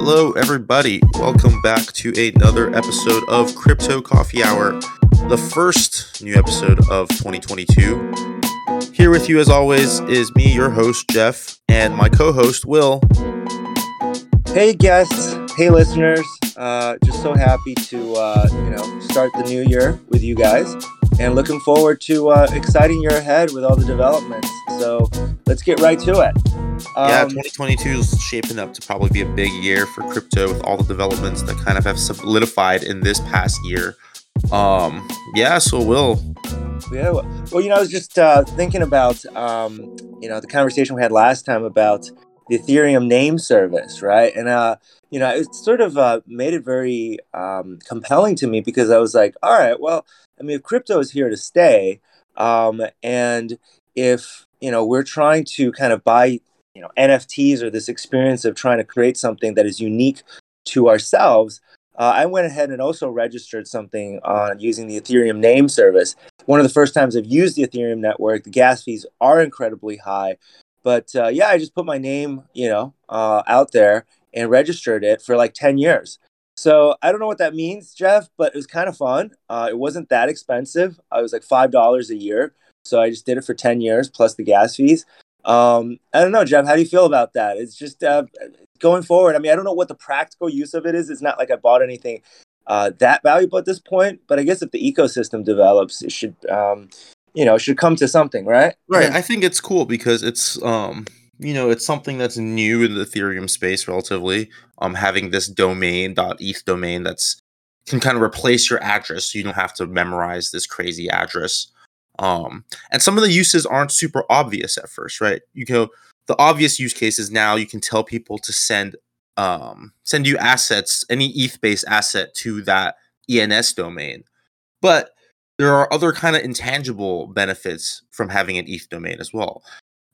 Hello, everybody. Welcome back to another episode of Crypto Coffee Hour, the first new episode of 2022. Here with you, as always, is me, your host, Jeff, and my co host, Will. Hey, guests. Hey, listeners. Uh, just so happy to, uh, you know, start the new year with you guys and looking forward to uh, exciting year ahead with all the developments. So let's get right to it. Um, yeah, 2022 is shaping up to probably be a big year for crypto with all the developments that kind of have solidified in this past year. Um, yeah, so Will. Yeah, well, you know, I was just uh, thinking about, um, you know, the conversation we had last time about the Ethereum name service, right? And uh, you know, it sort of uh, made it very um, compelling to me because I was like, all right, well, I mean, if crypto is here to stay, um, and if you know we're trying to kind of buy you know NFTs or this experience of trying to create something that is unique to ourselves, uh, I went ahead and also registered something on using the Ethereum name service. One of the first times I've used the Ethereum network, the gas fees are incredibly high, but uh, yeah, I just put my name, you know, uh, out there and registered it for like ten years. So I don't know what that means, Jeff, but it was kind of fun. Uh, it wasn't that expensive. I was like five dollars a year, so I just did it for ten years plus the gas fees. Um, I don't know, Jeff. How do you feel about that? It's just uh, going forward. I mean, I don't know what the practical use of it is. It's not like I bought anything uh, that valuable at this point, but I guess if the ecosystem develops, it should, um, you know, should come to something, right? Right. I think it's cool because it's um, you know, it's something that's new in the Ethereum space relatively. Um, having this domain .eth domain that's can kind of replace your address, so you don't have to memorize this crazy address. Um, and some of the uses aren't super obvious at first, right? You go the obvious use cases now you can tell people to send um, send you assets, any ETH based asset to that ENS domain. But there are other kind of intangible benefits from having an ETH domain as well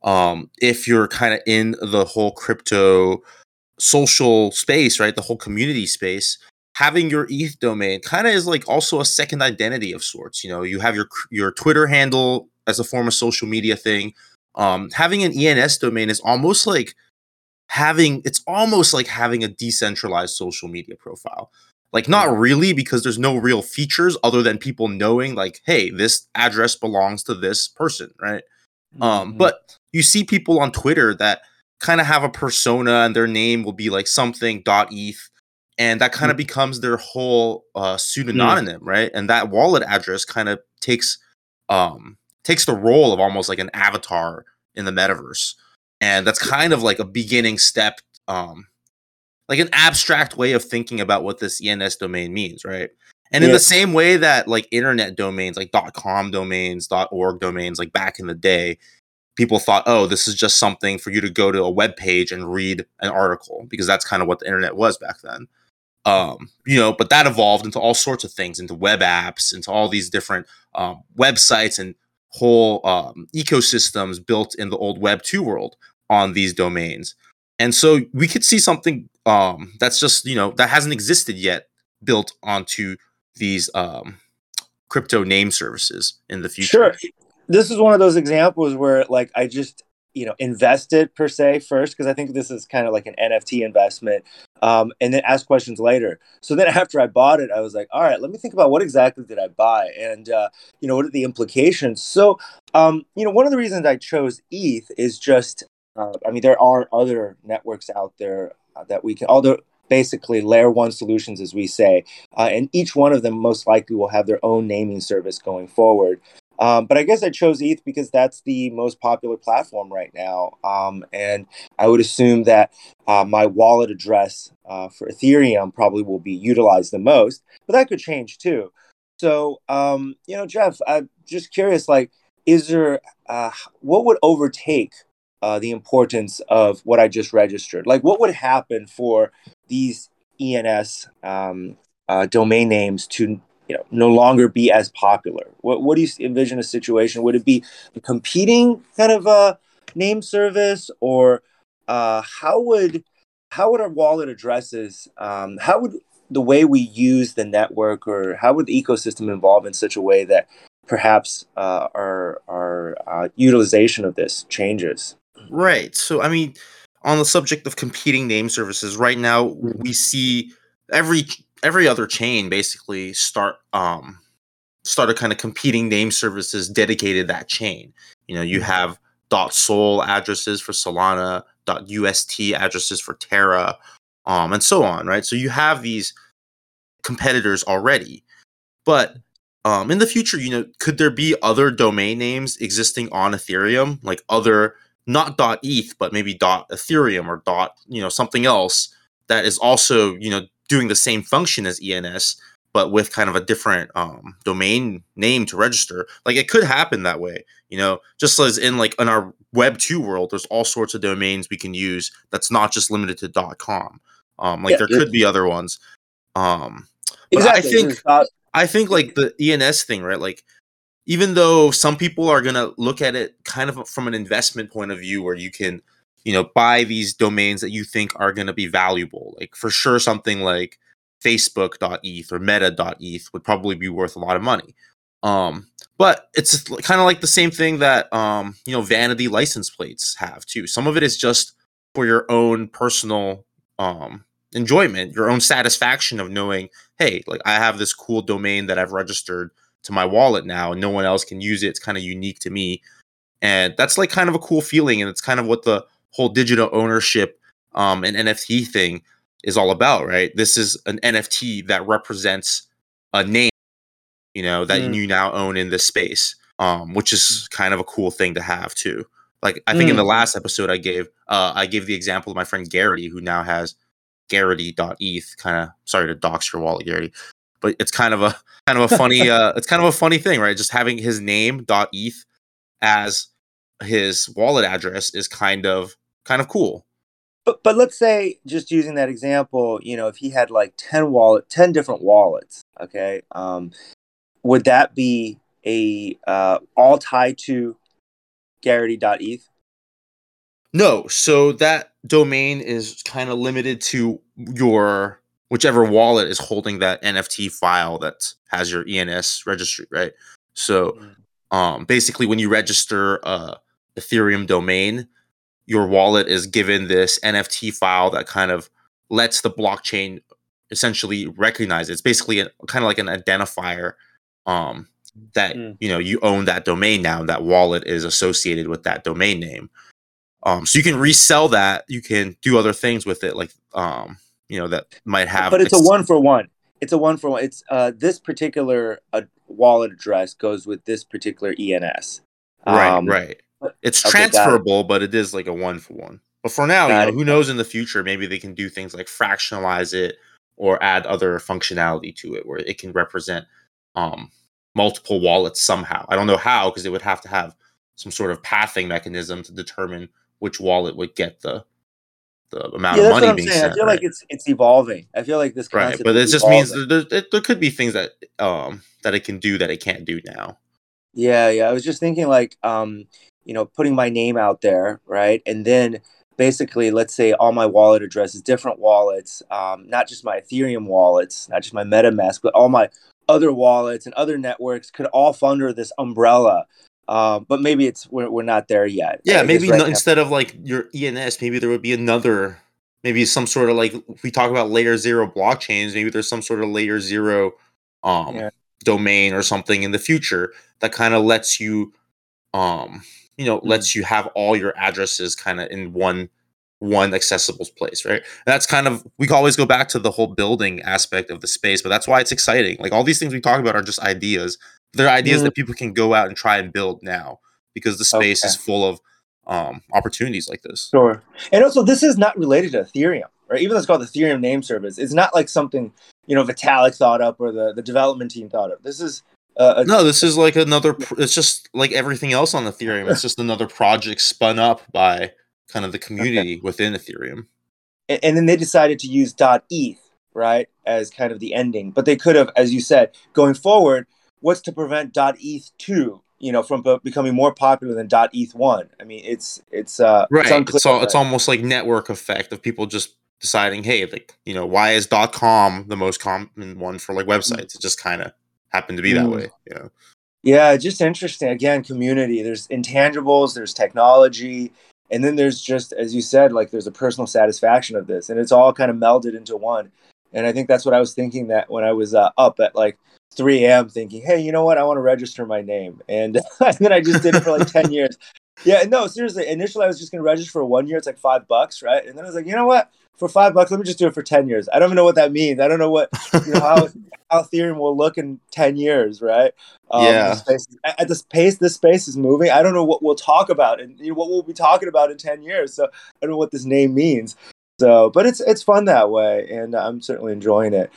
um, if you're kind of in the whole crypto social space, right, the whole community space, having your ETH domain kind of is like also a second identity of sorts. You know, you have your your Twitter handle as a form of social media thing. Um, having an ENS domain is almost like having it's almost like having a decentralized social media profile. Like not really because there's no real features other than people knowing like, hey, this address belongs to this person, right? Um, mm-hmm. but you see people on Twitter that kind of have a persona and their name will be like something dot eth and that kind of mm-hmm. becomes their whole uh pseudonym mm-hmm. right and that wallet address kind of takes um takes the role of almost like an avatar in the metaverse and that's kind of like a beginning step um like an abstract way of thinking about what this ENS domain means right and in the same way that like internet domains, like .com domains, .org domains, like back in the day, people thought, oh, this is just something for you to go to a web page and read an article because that's kind of what the internet was back then. Um, you know, but that evolved into all sorts of things, into web apps, into all these different um, websites and whole um, ecosystems built in the old Web two world on these domains. And so we could see something um, that's just you know that hasn't existed yet built onto these um, crypto name services in the future. Sure. This is one of those examples where like I just you know invested per se first because I think this is kind of like an NFT investment, um, and then ask questions later. So then after I bought it, I was like, all right, let me think about what exactly did I buy, and uh, you know what are the implications. So um, you know one of the reasons I chose ETH is just uh, I mean there are other networks out there uh, that we can although basically layer one solutions, as we say. Uh, and each one of them most likely will have their own naming service going forward. Um, but I guess I chose ETH because that's the most popular platform right now. Um, and I would assume that uh, my wallet address uh, for Ethereum probably will be utilized the most, but that could change too. So, um, you know, Jeff, I'm just curious like, is there, uh, what would overtake uh, the importance of what I just registered? Like, what would happen for these ENS um, uh, domain names to you know no longer be as popular? What what do you envision a situation? Would it be a competing kind of a name service, or uh, how would how would our wallet addresses? Um, how would the way we use the network, or how would the ecosystem evolve in such a way that perhaps uh, our our uh, utilization of this changes? Right. So, I mean, on the subject of competing name services, right now we see every every other chain basically start um started kind of competing name services dedicated that chain. You know, you have dot .sol addresses for Solana, dot .ust addresses for Terra, um, and so on, right? So you have these competitors already. But um, in the future, you know, could there be other domain names existing on Ethereum, like other not .eth, but maybe .ethereum or dot, you know, something else that is also, you know, doing the same function as ENS, but with kind of a different um, domain name to register. Like it could happen that way, you know, just as in like in our Web two world, there's all sorts of domains we can use. That's not just limited to .com. Um, like Yeah, there could be other ones. Um, but I think I think like the ENS thing, right? Like even though some people are gonna look at it kind of from an investment point of view, where you can, you know, buy these domains that you think are gonna be valuable. Like for sure, something like Facebook.eth or Meta.eth would probably be worth a lot of money. Um, but it's kind of like the same thing that um, you know, vanity license plates have too. Some of it is just for your own personal um enjoyment, your own satisfaction of knowing, hey, like I have this cool domain that I've registered to my wallet now and no one else can use it. It's kind of unique to me. And that's like kind of a cool feeling. And it's kind of what the whole digital ownership um, and NFT thing is all about, right? This is an NFT that represents a name, you know, that Mm. you now own in this space, um, which is kind of a cool thing to have too. Like I think in the Mm. last episode I gave, uh, I gave the example of my friend Garrity, who now has Garrity.eth. Kind of sorry to dox your wallet, Garrity, but it's kind of a kind of a funny, uh, it's kind of a funny thing, right? Just having his name dot .eth as his wallet address is kind of kind of cool. but but let's say just using that example, you know, if he had like ten wallet, ten different wallets, okay, um, would that be a uh, all tied to Garrity.eth? No, so that domain is kind of limited to your whichever wallet is holding that NFT file that has your ENS registry, right? So um basically when you register a Ethereum domain, your wallet is given this NFT file that kind of lets the blockchain essentially recognize it. It's basically a, kind of like an identifier um that Mm. you know you own that domain now and that wallet is associated with that domain name. Um so you can resell that, you can do other things with it like um you know that might have but it's a one for one. It's a one for one. It's uh, this particular uh, wallet address goes with this particular ENS. Right, Um, right. It's okay, got it. transferable, but it is like a one for one. But for now, you know, it. who knows in the future, maybe they can do things like fractionalize it or add other functionality to it where it can represent um multiple wallets somehow. I don't know how because it would have to have some sort of pathing mechanism to determine which wallet would get the the amount Yeah, of money being saying. sent. I feel right? like it's it's evolving. I feel like this right but it just means evolving. there, it, there could be things that um that it can do that it can't do now Yeah, yeah. I was just thinking like um, you know, putting my name out there, right? And then basically let's say all my wallet addresses, different wallets, um, not just my Ethereum wallets, not just my MetaMask, but all my other wallets and other networks could all fall under this umbrella. Um, but maybe it's we're, we're not there yet. yeah maybe right no, instead of like your ens maybe there would be another maybe some sort of like if we talk about layer zero blockchains maybe there's some sort of layer zero um Yeah. domain or something in the future that kind of lets you um you know Mm. lets you have all your addresses kind of in one one accessible place right that's kind of we can always go back to the whole building aspect of the space but that's why it's exciting like all these things we talk about are just ideas they're ideas Mm. that people can go out and try and build now because the space Okay. is full of um opportunities like this Sure. And also, this is not related to Ethereum, right? Even though it's called the Ethereum name service, it's not like something you know Vitalik thought up or the, the development team thought up. This is uh, a, no this is like another pr- it's just like everything else on ethereum it's just another project spun up by kind of the community within ethereum and, and then they decided to use .eth right as kind of the ending, but they could have, as you said, going forward. What's to prevent .eth two, you know, from becoming more popular than .eth one? I mean, it's it's uh, right It's, it's, all, it's almost like network effect of people just deciding hey like you know why is com the most common one for like websites it just kind of happened to be that Mm. way you know Yeah, just interesting. Again, community. There's intangibles. There's technology, and then there's just as you said like there's a personal satisfaction of this and it's all kind of melded into one and i think that's what i was thinking that when i was uh, up at like 3 a.m thinking hey you know what? I want to register my name. And, and then i just did it for like 10 years. Yeah no seriously initially i was just going to register for one year it's like five bucks right? And then i was like you know what? For five bucks let me just do it for 10 years. I don't even know what that means. I don't know what you know how how ethereum will look in 10 years right? Um, yeah. space, at this pace this space is moving i don't know what we'll talk about and you know, what we'll be talking about in 10 years so i don't know what this name means. So but it's it's fun that way and i'm certainly enjoying it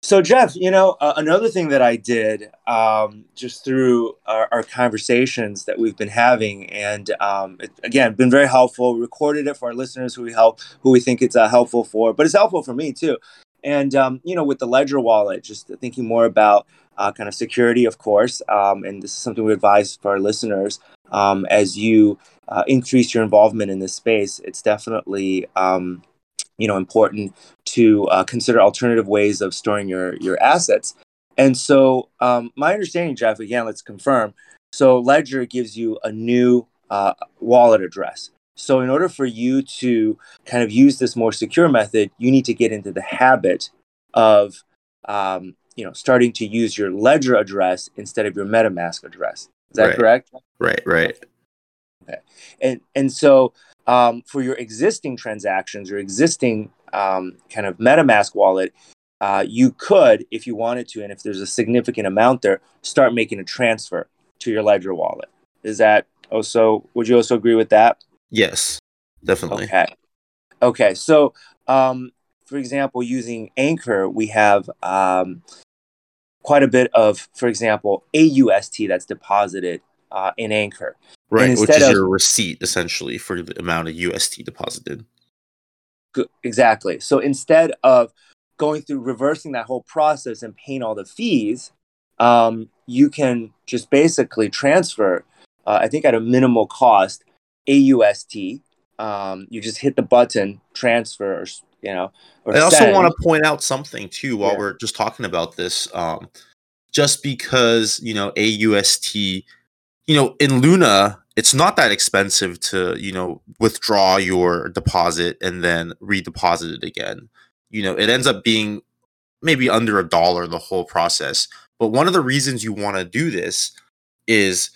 so, Jeff, you know, uh, another thing that I did um, just through our, our, conversations that we've been having, and um, it, again, been very helpful. Recorded it for our listeners who we help, who we think it's uh, helpful for, but it's helpful for me too. And um, you know, with the Ledger wallet, just thinking more about uh, kind of security, of course, um, and this is something we advise for our listeners um, as you uh, increase your involvement in this space. It's definitely um, you know important to uh, consider alternative ways of storing your your assets. And so, um, my understanding, Jeff, again, let's confirm. So, Ledger gives you a new uh, wallet address. So, in order for you to kind of use this more secure method, you need to get into the habit of, um, you know, starting to use your Ledger address instead of your MetaMask address. Is that right. correct? Right. Right. Okay. And and so um, for your existing transactions, your existing um, kind of MetaMask wallet, uh, you could, if you wanted to, and if there's a significant amount there, start making a transfer to your Ledger wallet. Is that also? Would you also agree with that? Yes, definitely. Okay. Okay. So, um, for example, using Anchor, we have um, quite a bit of, for example, AUST that's deposited uh, in Anchor. Right, which is of, your receipt essentially for the amount of UST deposited. Exactly. So instead of going through reversing that whole process and paying all the fees, um, you can just basically transfer, uh, I think at a minimal cost, AUST. Um, you just hit the button, transfer, or, you know. I also want to point out something too while yeah. we're just talking about this. Um, just because you know AUST you know, in Luna, it's not that expensive to, you know, withdraw your deposit and then redeposit it again. You know, it ends up being maybe under a dollar the whole process. But one of the reasons you want to do this is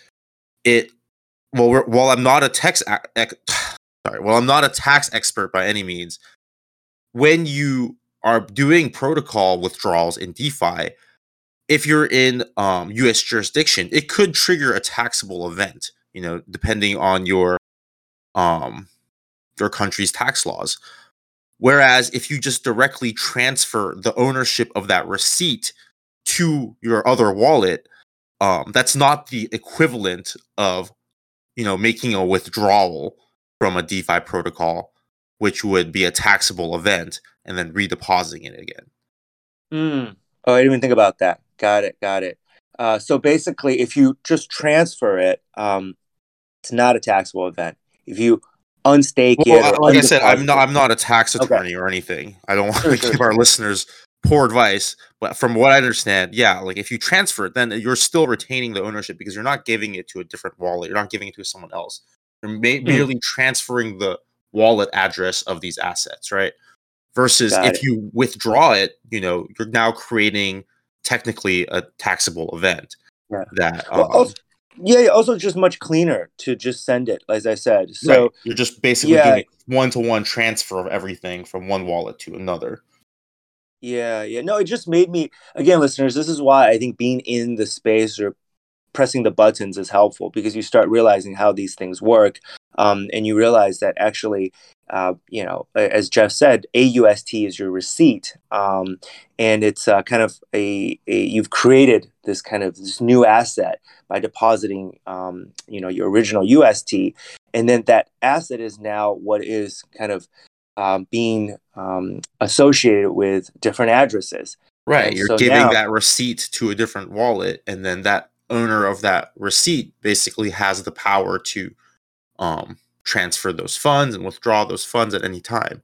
it well while I'm not a tax ex, sorry, well I'm not a tax expert by any means, when you are doing protocol withdrawals in DeFi, if you're in um, U.S. jurisdiction, it could trigger a taxable event. You know, depending on your um, your country's tax laws. Whereas if you just directly transfer the ownership of that receipt to your other wallet, um, that's not the equivalent of you know making a withdrawal from a DeFi protocol, which would be a taxable event, and then redepositing it again. Mm. Oh, I didn't even think about that. Got it. Got it. Uh, so basically, if you just transfer it, um, it's not a taxable event. If you unstake well, it, like I said, I'm not I'm not a tax attorney okay. or anything. I don't want to give our listeners poor advice, but from what I understand, yeah, like if you transfer it, then you're still retaining the ownership because you're not giving it to a different wallet. You're not giving it to someone else. You're mm. merely transferring the wallet address of these assets, right? Versus Got if it. you withdraw it, you know, you're now creating technically a taxable event. Yeah. That um, well, also, yeah, also just much cleaner to just send it, as I said. So right. you're just basically yeah. doing one to one transfer of everything from one wallet to another. Yeah, yeah. No, it just made me again, listeners. This is why I think being in the space or pressing the buttons is helpful because you start realizing how these things work, um, and you realize that actually uh, you know, as Jeff said, AUST is your receipt, um, and it's uh, kind of a, a, you've created this kind of this new asset by depositing, um, you know, your original UST, and then that asset is now what is kind of um, being um, associated with different addresses. Right, and you're so giving now, that receipt to a different wallet, and then that owner of that receipt basically has the power to um, transfer those funds and withdraw those funds at any time.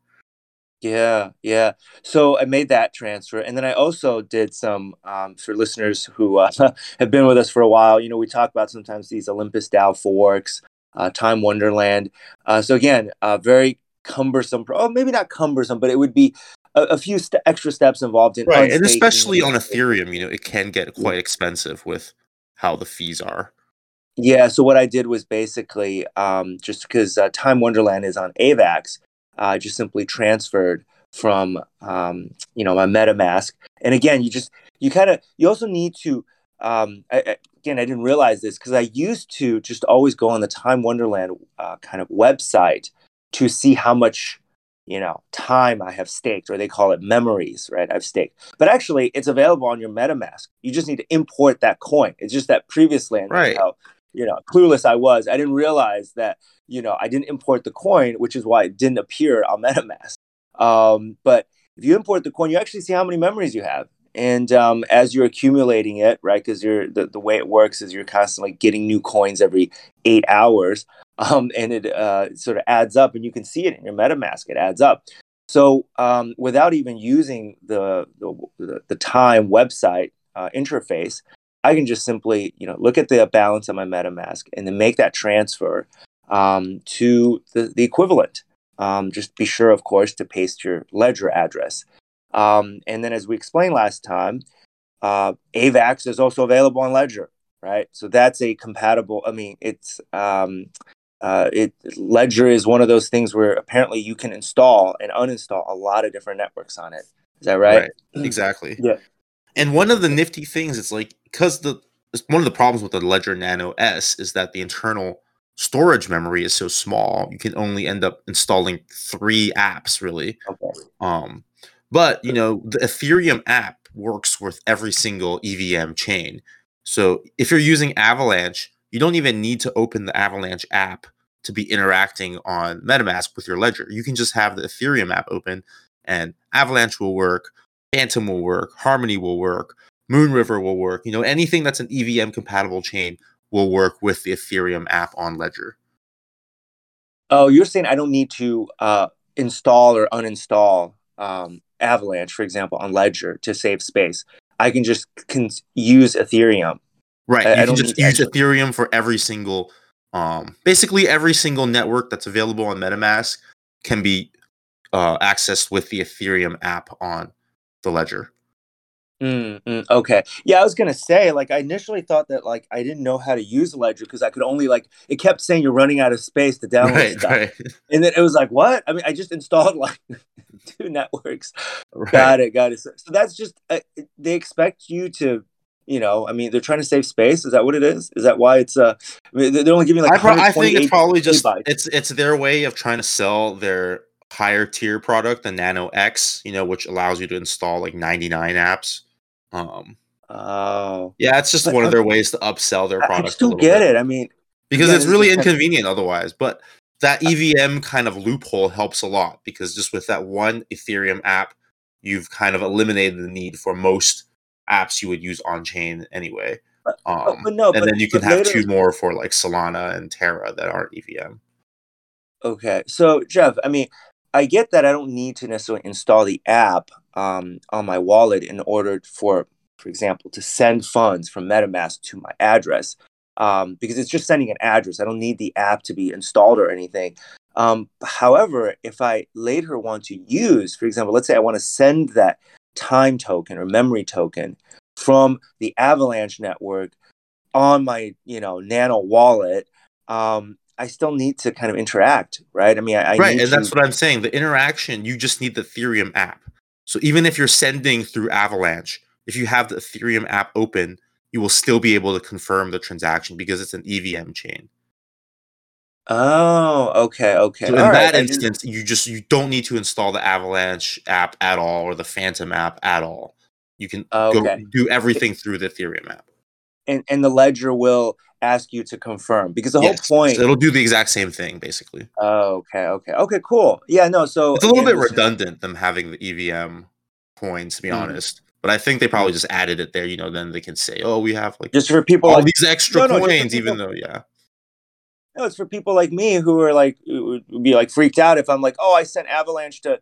Yeah, yeah. So I made that transfer, and then I also did some um, for listeners who uh, have been with us for a while. You know, we talk about sometimes these Olympus DAO forks, uh, Time Wonderland. Uh, so again, uh, very cumbersome. Oh, maybe not cumbersome, but it would be a, a few st- extra steps involved in right, and especially on Ethereum, you know, it can get quite expensive with how the fees are. Yeah. So what I did was basically um, just because uh, Time Wonderland is on AVAX, I just simply transferred from um, you know my MetaMask. And again, you just you kind of you also need to um, I, I- again I didn't realize this because I used to just always go on the Time Wonderland uh, kind of website to see how much you know time I have staked, or they call it memories, right? I've staked, but actually it's available on your MetaMask. You just need to import that coin. It's just that previously, and Right. How you know clueless I was. I didn't realize that you know I didn't import the coin, which is why it didn't appear on MetaMask. Um, but if you import the coin, you actually see how many memories you have. And um, as you're accumulating it, right, because you're the, the way it works is you're constantly getting new coins every eight hours, um, and it uh, sort of adds up, and you can see it in your MetaMask. It adds up. So um, without even using the the, the, Time website uh, interface, I can just simply you know look at the balance on my MetaMask and then make that transfer um, to the, the equivalent. Um, just be sure, of course, to paste your ledger address. Um, and then, as we explained last time, uh, AVAX is also available on Ledger, right? So that's a compatible. I mean, it's um, uh, it Ledger is one of those things where apparently you can install and uninstall a lot of different networks on it. Is that right? Exactly. Yeah. And one of the nifty things it's like because the one of the problems with the Ledger Nano S is that the internal storage memory is so small. You can only end up installing three apps really. Okay. Um, but you know the Ethereum app works with every single EVM chain. So if you're using Avalanche, you don't even need to open the Avalanche app to be interacting on MetaMask with your ledger. You can just have the Ethereum app open, and Avalanche will work, Fantom will work, Harmony will work, Moonriver will work. You know anything that's an EVM compatible chain will work with the Ethereum app on Ledger. Oh, you're saying I don't need to uh, install or uninstall um, Avalanche, for example, on Ledger to save space. I can just can use Ethereum. Right. I- you I can just use to- Ethereum for every single, um, basically every single network that's available on MetaMask can be uh, accessed with the Ethereum app on the ledger. Mm, mm, okay. Yeah, I was gonna say, like, I initially thought that, like, I didn't know how to use the Ledger because I could only, like, it kept saying you're running out of space to download Right, stuff, right, and then it was like, what? I mean, I just installed like two networks. right. Got it, got it. So, so that's just uh, they expect you to, you know, I mean, they're trying to save space. Is that what it is? Is that why it's uh? I mean, they're only giving like I, pro- I think it's probably just gigabytes. it's it's their way of trying to sell their higher tier product, the Nano X, you know, which allows you to install like 99 apps. Um, Oh, yeah, it's just But, one of uh, their ways to upsell their I, I product. just don't get it. I mean, because Again, it's really kind of- inconvenient otherwise. But that EVM kind of loophole helps a lot because just with that one Ethereum app, you've kind of eliminated the need for most apps you would use on chain anyway. But- Um, but, but no, and then you can have later, two more for like Solana and Terra that aren't EVM. Okay, so Jeff, I mean, I get that I don't need to necessarily install the app um, on my wallet in order for, for example, to send funds from MetaMask to my address um, because it's just sending an address. I don't need the app to be installed or anything. Um, however, if I later want to use, for example, let's say I want to send that time token or memory token from the Avalanche network on my, you know, Nano wallet. Um, I still need to kind of interact, right? I mean, I, I right, need and to, that's what I'm saying. The interaction, you just need the Ethereum app. So even if you're sending through Avalanche, if you have the Ethereum app open, you will still be able to confirm the transaction because it's an EVM chain. Oh, okay, okay. So in All right, that didn't- instance, you just you don't need to install the Avalanche app at all or the Fantom app at all. You can go do everything through the Ethereum app. and, and the ledger will ask you to confirm because the Yes, whole point. so it'll do the exact same thing basically. oh, okay, okay, okay, cool. Yeah, no. So It's a little bit redundant them having the EVM coins, to be Mhm. honest. But I think they probably just added it there. You know, then they can say, "Oh, we have like just for people all like these extra No, no, coins," even though, yeah, no, it's for people like me who are like would be like freaked out if I'm like, oh, I sent Avalanche to,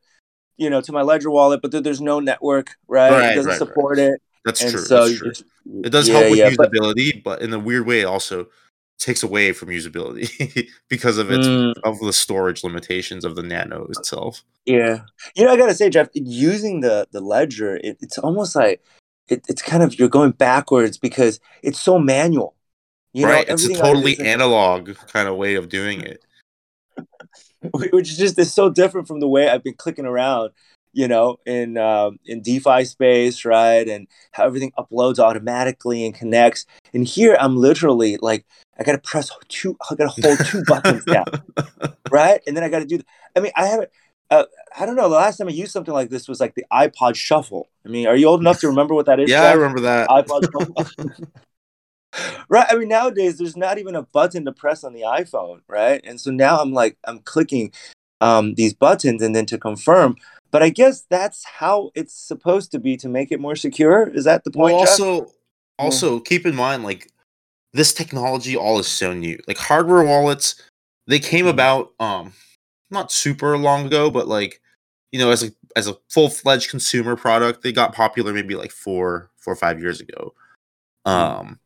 you know, to my Ledger wallet, but there- there's no network, right? Right, it doesn't right, right. support it, that's and true. so that's true. just- It does yeah, help with yeah, usability, but in a weird way, also takes away from usability because of its Mm, of the storage limitations of the Nano itself. yeah, you know, I gotta say, Jeff, using the the ledger, it, it's almost like it, it's kind of you're going backwards because it's so manual. You know, right? It's a everything on it totally like- analog kind of way of doing it. which is just is so different from the way I've been clicking around, you know, in um, in DeFi space, right? And how everything uploads automatically and connects. And here I'm literally like, I gotta press two, I gotta hold two buttons down, right? And then I gotta do. I mean, I haven't. Uh, I don't know. The last time I used something like this was like the iPod Shuffle. I mean, are you old enough to remember what that is? yeah, I remember that. iPod Shuffle. right. I mean, nowadays there's not even a button to press on the iPhone, right? And so now I'm like, I'm clicking um, these buttons and then to confirm. But I guess that's how it's supposed to be to make it more secure. Is that the point? well, Jeff? also, also keep in mind, like this technology all is so new. Like hardware wallets, they came Mhm. about um not super long ago, but like you know, as a as a full fledged consumer product, they got popular maybe like four four or five years ago. Um,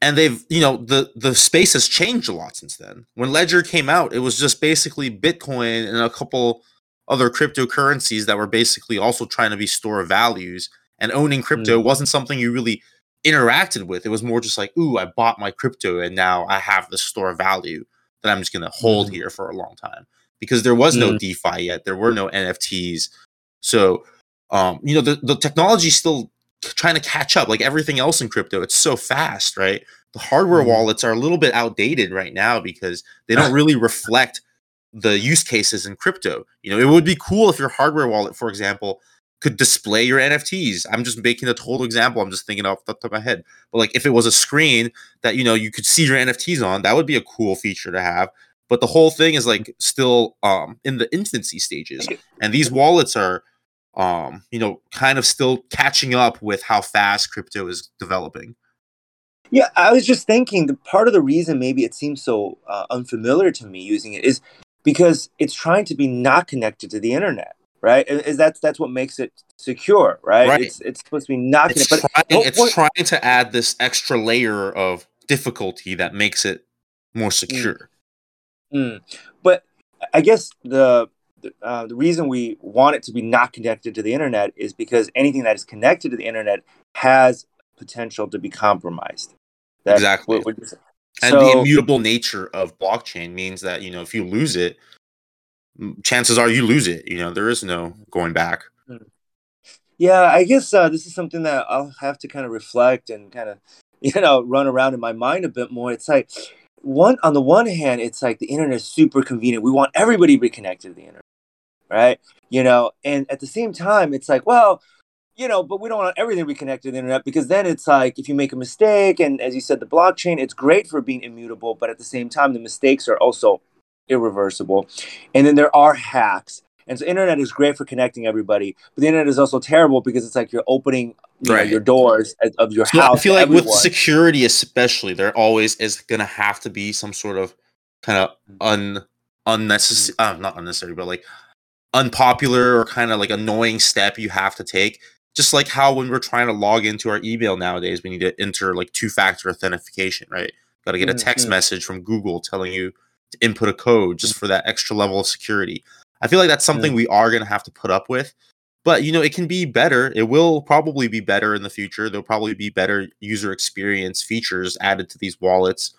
and they've you know the the space has changed a lot since then. When Ledger came out, it was just basically Bitcoin and a couple other cryptocurrencies that were basically also trying to be store of values. And owning crypto wasn't something you really interacted with. It was more just like, ooh, I bought my crypto and now I have this store of value that I'm just gonna hold Mhm. here for a long time. Because there was no Mm. DeFi yet, there were no NFTs. So um, you know, the, the technology's still trying to catch up like everything else in crypto. It's so fast, right? The hardware Mhm. wallets are a little bit outdated right now because they don't really reflect the use cases in crypto. You know, it would be cool if your hardware wallet, for example, could display your NFTs. I'm just making a total example. I'm just thinking off the top of my head. But like if it was a screen that you know you could see your NFTs on, that would be a cool feature to have. But the whole thing is like still um in the infancy stages. And these wallets are um, you know, kind of still catching up with how fast crypto is developing. Yeah, I was just thinking the part of the reason maybe it seems so uh, unfamiliar to me using it is because it's trying to be not connected to the internet, right? Is that's that's what makes it secure, right? Right. It's it's supposed to be not It's connected. trying, But what- it's what- trying to add this extra layer of difficulty that makes it more secure. Mm. But I guess the the, uh, the reason we want it to be not connected to the internet is because anything that is connected to the internet has potential to be compromised. That- Exactly. what- what- And the immutable nature of blockchain means that, you know, if you lose it, chances are you lose it. You know, there is no going back. Yeah, I guess uh, this is something that I'll have to kind of reflect and kind of, you know, run around in my mind a bit more. It's like one on the one hand, it's like the internet is super convenient. We want everybody to be connected to the internet, right? You know, and at the same time, it's like, well, you know, but we don't want everything to be connected to the internet because then it's like if you make a mistake, and as you said, the blockchain, it's great for being immutable, but at the same time, the mistakes are also irreversible. And then there are hacks. And so internet is great for connecting everybody, but the internet is also terrible because it's like you're opening you know, Right. your doors of- your So house. I feel like with security, especially, there always is going to have to be some sort of kind of un unnecessary, uh, not unnecessary, but like unpopular or kind of like annoying step you have to take. Just like how when we're trying to log into our email nowadays, we need to enter like two factor authentication, right? Got to get a text Mhm. message from Google telling you to input a code just for that extra level of security. I feel like that's something we are going to have to put up with. But you know, it can be better. It will probably be better in the future. There'll probably be better user experience features added to these wallets.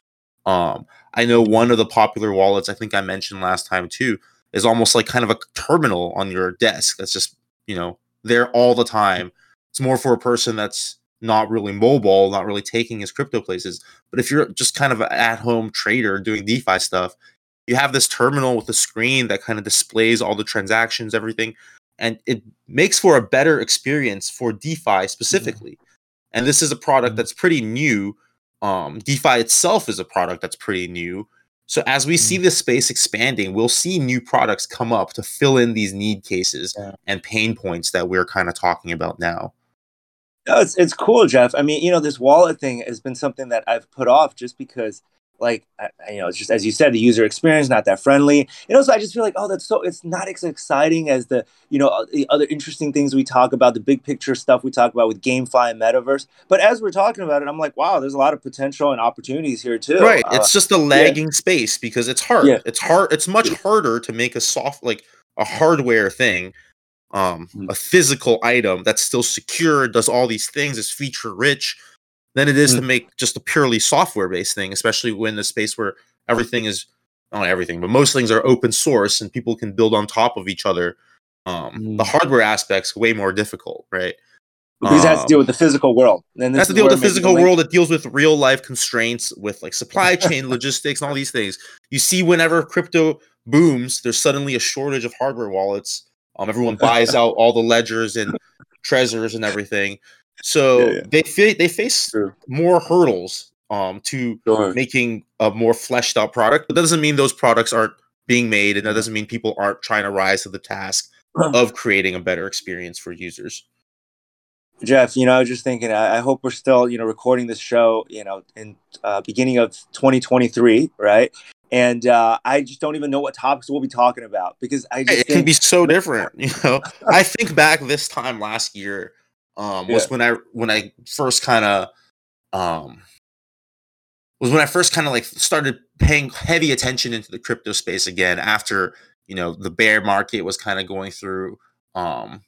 Um, I know one of the popular wallets I think I mentioned last time too is almost like kind of a terminal on your desk that's just, you know, there all the time. It's more for a person that's not really mobile, not really taking his crypto places. But if you're just kind of an at-home trader doing DeFi stuff, you have this terminal with a screen that kind of displays all the transactions, everything, and it makes for a better experience for DeFi specifically. And this is a product Mhm. that's pretty new. Um, DeFi itself is a product that's pretty new. So as we see mm. this space expanding, we'll see new products come up to fill in these need cases Yeah. and pain points that we're kind of talking about now. No, it's it's cool, Jeff. I mean, you know, this wallet thing has been something that I've put off just because like you know, it's just as you said, the user experience not that friendly. And also, I just feel like, oh, that's so it's not as exciting as the you know the other interesting things we talk about, the big picture stuff we talk about with GameFi and Metaverse. But as we're talking about it, I'm like, wow, there's a lot of potential and opportunities here too. Right. Uh, it's just a lagging yeah. space because it's hard. Yeah. It's hard. It's much harder to make a soft like a hardware thing um, mm. a physical item that's still secure, does all these things, is feature rich, than it is mm. to make just a purely software based thing, especially when the space where everything is not everything, but most things are open source and people can build on top of each other. Um, mm. The hardware aspect's way more difficult, right? Because um, it has to deal with the physical world. And it has to deal with the physical world. It deals with real life constraints, with like supply chain logistics and all these things. You see, whenever crypto booms, there's suddenly a shortage of hardware wallets um, everyone buys out all the ledgers and Trezors and everything. So yeah, yeah. they fa- they face more hurdles um, to sure. making a more fleshed out product. But that doesn't mean those products aren't being made, and that doesn't mean people aren't trying to rise to the task of creating a better experience for users. Jeff, you know, I was just thinking. I, I, hope we're still, you know, recording this show, you know, in uh, beginning of 2023, right? and uh, I just don't even know what topics we'll be talking about because I just it think- can be so different. You know, I think back this time last year um, was yeah. when I when I first kind of um, was when I first kind of like started paying heavy attention into the crypto space again after you know the bear market was kind of going through um,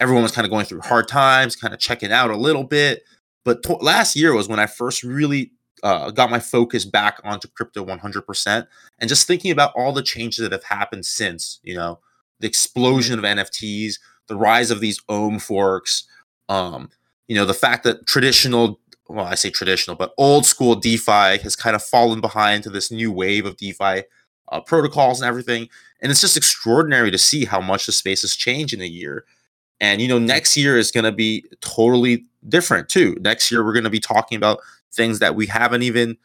everyone was kind of going through hard times, kind of checking out a little bit. But t- last year was when I first really uh, got my focus back onto crypto 100% and just thinking about all the changes that have happened since you know the explosion of nfts the rise of these ohm forks um, you know the fact that traditional well i say traditional but old school defi has kind of fallen behind to this new wave of defi uh, protocols and everything. And it's just extraordinary to see how much the space has changed in a year. And you know next year is going to be totally different too. Next year we're going to be talking about things that we haven't even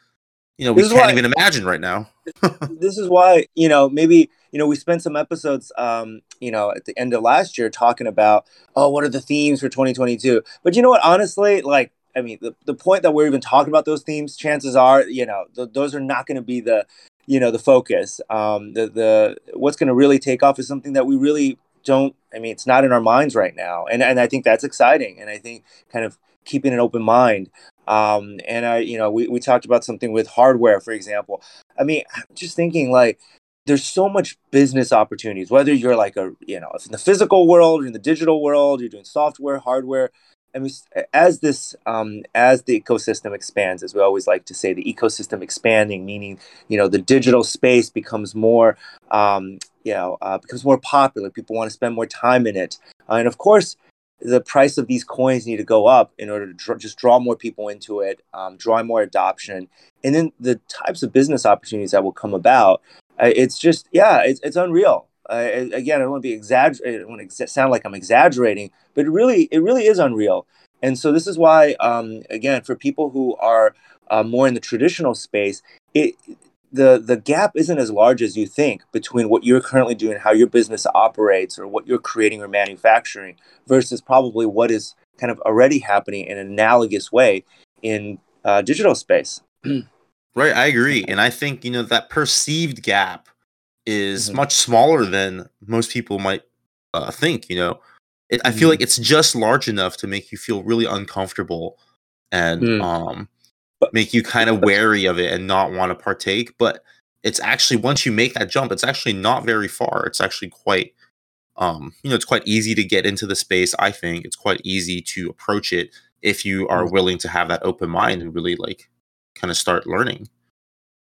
you know we can't why, even imagine right now. This is why you know maybe you know we spent some episodes um you know at the end of last year talking about oh what are the themes for 2022 but you know what? Honestly like i mean the, the point that we're even talking about those themes chances are you know th- those are not going to be the you know the focus. Um the the what's going to really take off is something that we really don't i mean it's not in our minds right now. And and i think that's exciting and i think kind of keeping an open mind. Um, and I, you know, we, we talked about something with hardware, for example. I mean, just thinking like there's so much business opportunities, whether you're like a, you know, in the physical world, or in the digital world, you're doing software, hardware. Mean, as this, um, as the ecosystem expands, as we always like to say, the ecosystem expanding, meaning, you know, the digital space becomes more, um, you know, uh, becomes more popular. People want to spend more time in it. Uh, and of course, the price of these coins need to go up in order to dr- just draw more people into it, um, draw more adoption, and then the types of business opportunities that will come about. It's just yeah, it's, it's unreal. Uh, again, I don't want to be exaggerating. I want to sound like I'm exaggerating, but it really it really is unreal. And so this is why, um, again, for people who are uh, more in the traditional space, it the the gap isn't as large as you think between what you're currently doing, how your business operates, or what you're creating or manufacturing, versus probably what is kind of already happening in an analogous way in uh, digital space. right, I agree, and I think you know that perceived gap is mm-hmm. much smaller than most people might uh, think. You know, it, I feel like mm-hmm. it's just large enough to make you feel really uncomfortable and mm. um make you kind of wary of it and not want to partake. But it's actually once you make that jump, it's actually not very far. It's actually quite um, you know, it's quite easy to get into the space. I think it's quite easy to approach it if you are mm. willing to have that open mind and really like kind of start learning.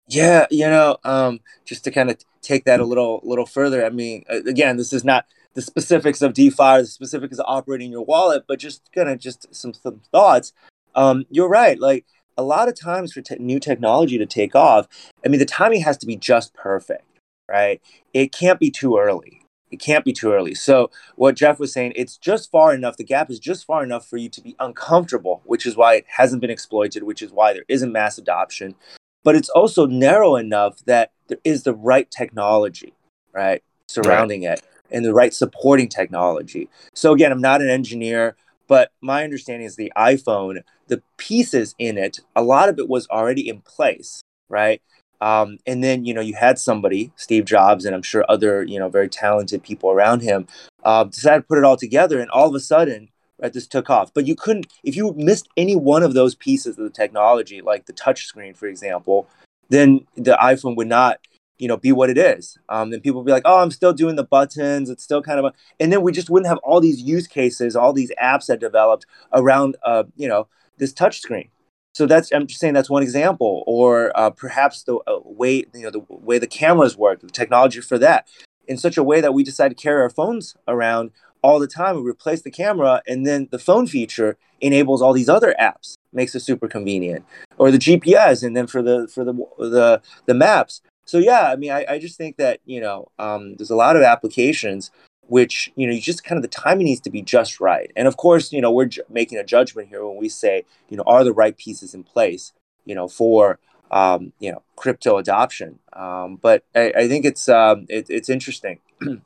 Yeah, you know, um, just to kind of take that a little little further. I mean, again, this is not the specifics of DeFi, the specifics of operating your wallet, but just kind of just some some thoughts. Um, you're right. Like a lot of times for te- new technology to take off, I mean, the timing has to be just perfect, right? It can't be too early. It can't be too early. So, what Jeff was saying, it's just far enough, the gap is just far enough for you to be uncomfortable, which is why it hasn't been exploited, which is why there isn't mass adoption. But it's also narrow enough that there is the right technology, right, surrounding right. it and the right supporting technology. So, again, I'm not an engineer. But my understanding is the iPhone, the pieces in it, a lot of it was already in place. right? Um, and then you know you had somebody, Steve Jobs, and I'm sure other you know very talented people around him, uh, decided to put it all together, and all of a sudden, right, this took off. But you couldn't if you missed any one of those pieces of the technology, like the touch screen, for example, then the iPhone would not you know be what it is. Um, then people would be like, oh, I'm still doing the buttons. It's still kind of a, and then we just wouldn't have all these use cases, all these apps that developed around uh, you know this touch screen so that's i'm just saying that's one example or uh, perhaps the uh, way you know the way the cameras work the technology for that. In such a way that we decide to carry our phones around all the time we replace the camera and then the phone feature enables all these other apps makes it super convenient. Or the gps and then for the for the the, the maps. So yeah i mean I, I just think that you know um, there's a lot of applications which you know you just kind of the timing needs to be just right. And of course you know we're ju- making a judgment here when we say you know are the right pieces in place you know for um, you know crypto adoption. Um, but I, I, think it's um, it, it's interesting.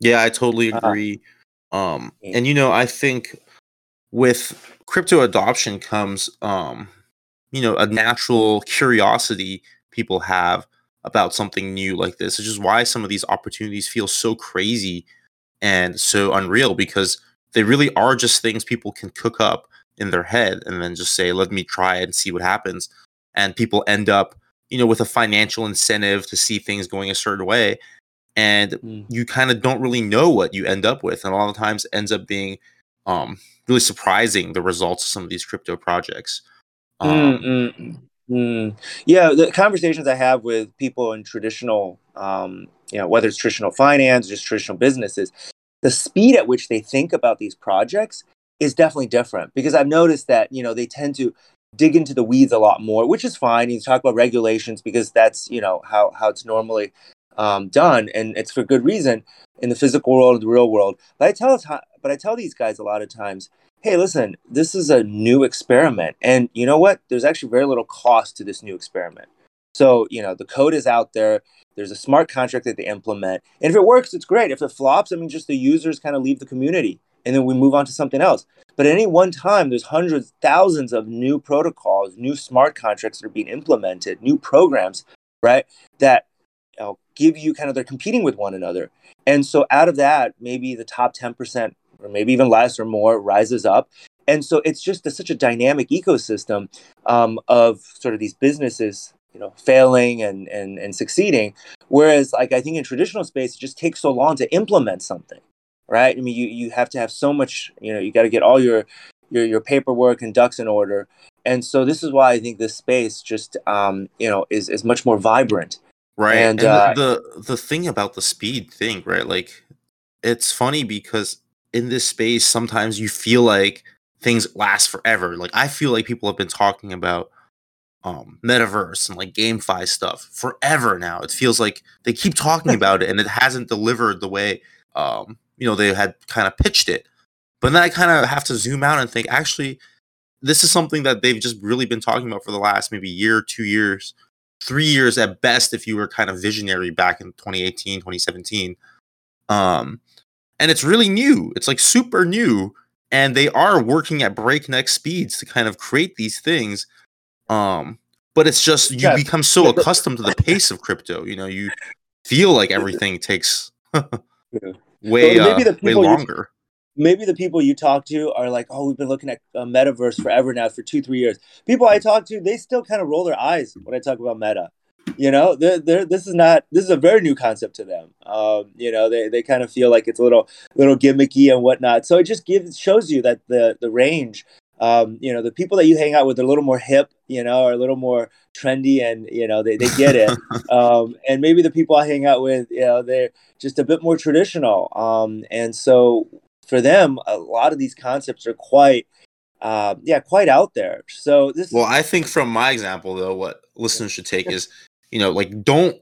Yeah i totally uh-huh. agree. Uh, um, and you know i think with crypto adoption comes um, you know a natural curiosity people have about something new like this which is why some of these opportunities feel so crazy and so unreal because they really are just things people can cook up in their head and then just say, let me try it and see what happens. And people end up, you know, with a financial incentive to see things going a certain way. And mm. you kind of don't really know what you end up with. And a lot of times ends up being um, really surprising the results of some of these crypto projects. Um, mm, mm, mm. Yeah, the conversations I have with people in traditional um, you know, whether it's traditional finance, or just traditional businesses, the speed at which they think about these projects is definitely different because I've noticed that, you know, they tend to dig into the weeds a lot more, which is fine. You talk about regulations because that's, you know, how, how it's normally um, done. And it's for good reason in the physical world and the real world. But I tell, but I tell these guys a lot of times, hey, listen, this is a new experiment. And you know what? There's actually very little cost to this new experiment. So, you know, the code is out there. There's a smart contract that they implement. And if it works, it's great. If it flops, I mean, just the users kind of leave the community and then we move on to something else. But at any one time, there's hundreds, thousands of new protocols, new smart contracts that are being implemented, new programs, right? That you know, give you kind of, they're competing with one another. And so out of that, maybe the top 10% or maybe even less or more rises up. And so it's just a, such a dynamic ecosystem um, of sort of these businesses you know failing and and and succeeding. Whereas like i think in traditional space it just takes so long to implement something right? I mean you you have to have so much you know you got to get all your your your paperwork and ducks in order. And so this is why i think this space just um you know is is much more vibrant. Right. And, and uh, the the thing about the speed thing right? Like it's funny because in this space sometimes you feel like things last forever. Like i feel like people have been talking about um metaverse and like GameFi stuff forever now. It feels like they keep talking about it and it hasn't delivered the way um you know they had kind of pitched it. But then I kind of have to zoom out and think actually this is something that they've just really been talking about for the last maybe year, 2 years, 3 years at best if you were kind of visionary back in 2018, 2017. Um and it's really new. It's like super new and they are working at breakneck speeds to kind of create these things um, but it's just you yeah. become so accustomed to the pace of crypto. You know, you feel like everything takes way uh, way longer. Maybe the people you talk to are like, "Oh, we've been looking at a metaverse forever now for two, three years." People I talk to, they still kind of roll their eyes when I talk about meta. You know, they're, they're, this is not this is a very new concept to them. Um, you know, they, they kind of feel like it's a little little gimmicky and whatnot. So it just gives shows you that the the range um, you know, the people that you hang out with are a little more hip, you know, are a little more trendy and, you know, they, they get it. um, and maybe the people I hang out with, you know, they're just a bit more traditional. Um, and so for them, a lot of these concepts are quite, uh, yeah, quite out there. So this. Well, I think from my example, though, what listeners should take is, you know, like don't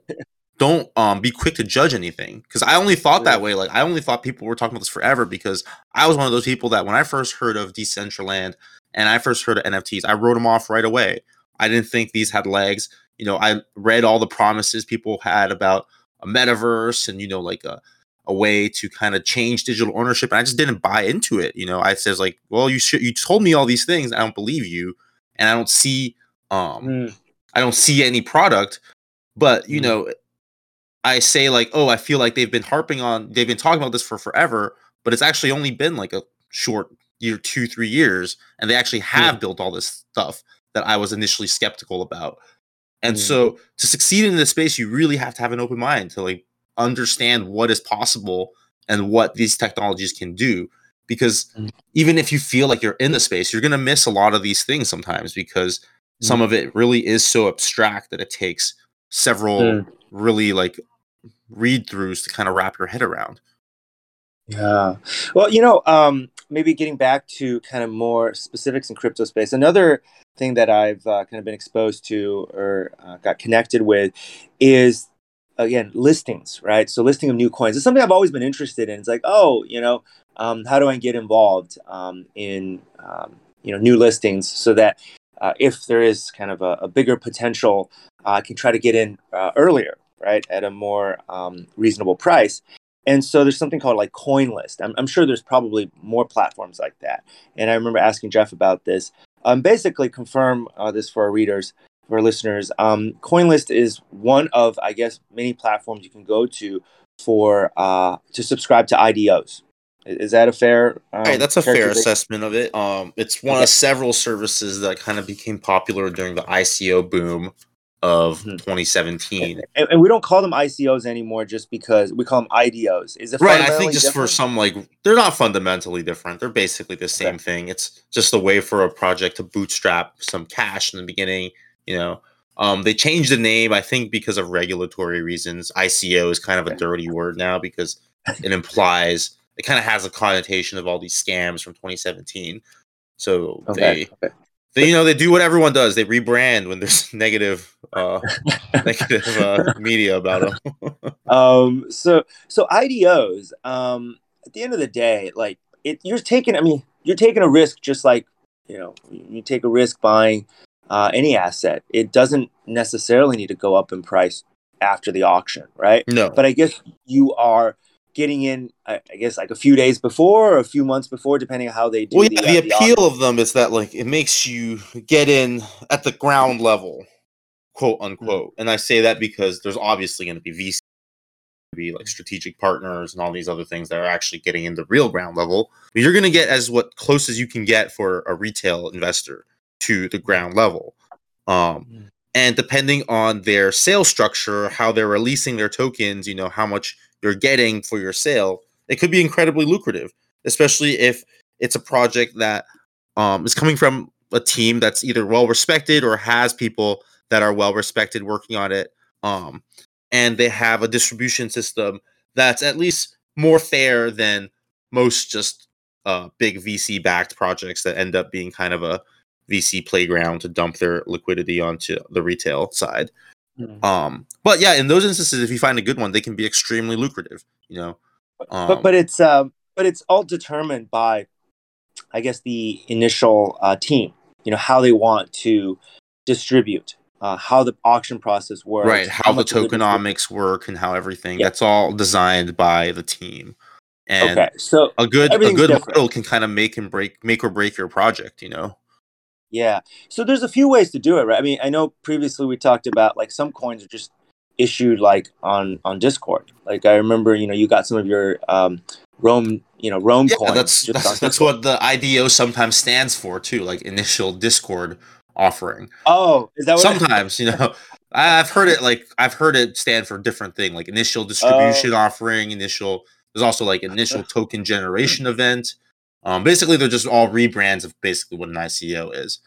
don't um be quick to judge anything because i only thought that way like i only thought people were talking about this forever because i was one of those people that when i first heard of decentraland and i first heard of nfts i wrote them off right away. I didn't think these had legs. You know i read all the promises people had about a metaverse and you know like a, a way to kind of change digital ownership and i just didn't buy into it you know? I says like well you should you told me all these things i don't believe you and i don't see um mm I don't see any product, but you Mm. know, I say like, oh, I feel like they've been harping on, they've been talking about this for forever, but it's actually only been like a short year, two, three years, and they actually have built all this stuff that I was initially skeptical about. And Mm. so to succeed in this space, you really have to have an open mind to like understand what is possible and what these technologies can do. Because Mm. even if you feel like you're in the space, you're gonna miss a lot of these things sometimes because some Mm. of it really is so abstract that it takes several really like read throughs to kind of wrap your head around. Yeah. Well, you know, um, maybe getting back to kind of more specifics in crypto space, another thing that I've uh, kind of been exposed to or uh, got connected with is again listings, right? So listing of new coins is something I've always been interested in. It's like, oh, you know, um, how do I get involved um, in um, you know new listings so that uh, if there is kind of a, a bigger potential, I can try to get in uh, earlier, right, at a more um, reasonable price. And so there's something called like CoinList. I'm, I'm sure there's probably more platforms like that. And I remember asking Jeff about this. Um, basically, confirm uh, this for our readers, for our listeners. Um, CoinList is one of, I guess, many platforms you can go to for uh, to subscribe to IDOs. Is that a fair? Um, Right, that's a fair assessment of it. Um, it's one Okay. of several services that kind of became popular during the ICO boom of Mhm. 2017. And, and we don't call them ICOs anymore just because we call them IDOs. Is it Right, I think just for some like they're not fundamentally different. They're basically the same Okay. thing. It's just a way for a project to bootstrap some cash in the beginning. You know, um, they changed the name I think because of regulatory reasons. ICO is kind of a dirty word now because it implies it kind of has a connotation of all these scams from 2017. So Okay. they okay. They you know they do what everyone does. They rebrand when there's negative uh, negative uh, media about them. um so so idos um at the end of the day like it you're taking i mean you're taking a risk just like you know you take a risk buying uh, any asset it doesn't necessarily need to go up in price after the auction right no, but i guess you are getting in i, I guess like a few days before or a few months before depending on how they do well, the, yeah, uh, the the appeal of them is that like it makes you get in at the ground level, quote unquote. And I say that because there's obviously going to be VC, be like strategic partners and all these other things that are actually getting in the real ground level. But you're going to get as what close as you can get for a retail investor to the ground level. Um, Mm. and depending on their sales structure, how they're releasing their tokens, you know how much you're getting for your sale, it could be incredibly lucrative, especially if it's a project that um, is coming from a team that's either well respected or has people that are well respected working on it. Um, and they have a distribution system that's at least more fair than most just uh, big VC backed projects that end up being kind of a VC playground to dump their liquidity onto the retail side. Mm. Um, but yeah, in those instances, if you find a good one, they can be extremely lucrative. You know, um, but but it's um but it's all determined by i guess the initial uh, team you know how they want to distribute uh, how the auction process works right how the much of tokenomics work and how everything Yeah. that's all designed by the team. And okay so a good a good different. model can kind of make and break make or break your project. You know. Yeah. So there's a few ways to do it right? I mean i know previously we talked about like some coins are just issued like on on discord. Like i remember you know you got some of your um rome you know rome Yeah, coins that's just on that's, that's what the IDO sometimes stands for too, like initial Discord offering. oh is that what sometimes you know. I've heard it like i've heard it stand for different thing like initial distribution Oh. offering initial there's also like initial token generation event um basically they're just all rebrands of basically what an ico is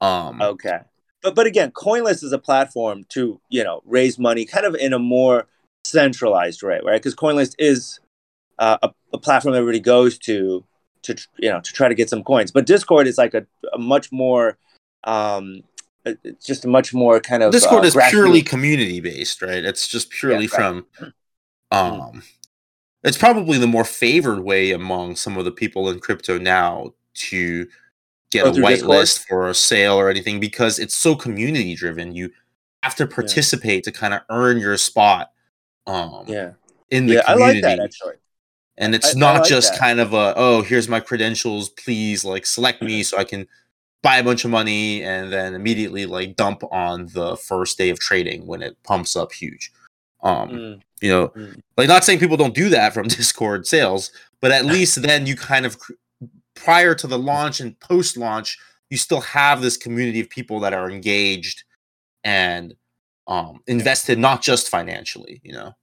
um Okay. But but again, CoinList is a platform to, you know, raise money kind of in a more centralized way, right? Because CoinList is uh, a, a platform everybody goes to to you know to try to get some coins. But Discord is like a, a much more um it's just a much more kind of discord uh, is purely community based right it's just purely right. from um it's probably the more favored way among some of the people in crypto now to get Go a through white Discord? list for a sale or anything because it's so community driven you have to participate to kind of earn your spot um yeah. in the Yeah, I community like that actually. and it's I- I not like just that. kind of a oh here's my credentials please like select me so i can buy a bunch of money and then immediately like dump on the first day of trading when it pumps up huge. Um, mm. You know, mm. like not saying people don't do that from Discord sales, but at least then you kind of prior to the launch and post launch, you still have this community of people that are engaged and um, invested not just financially, you know.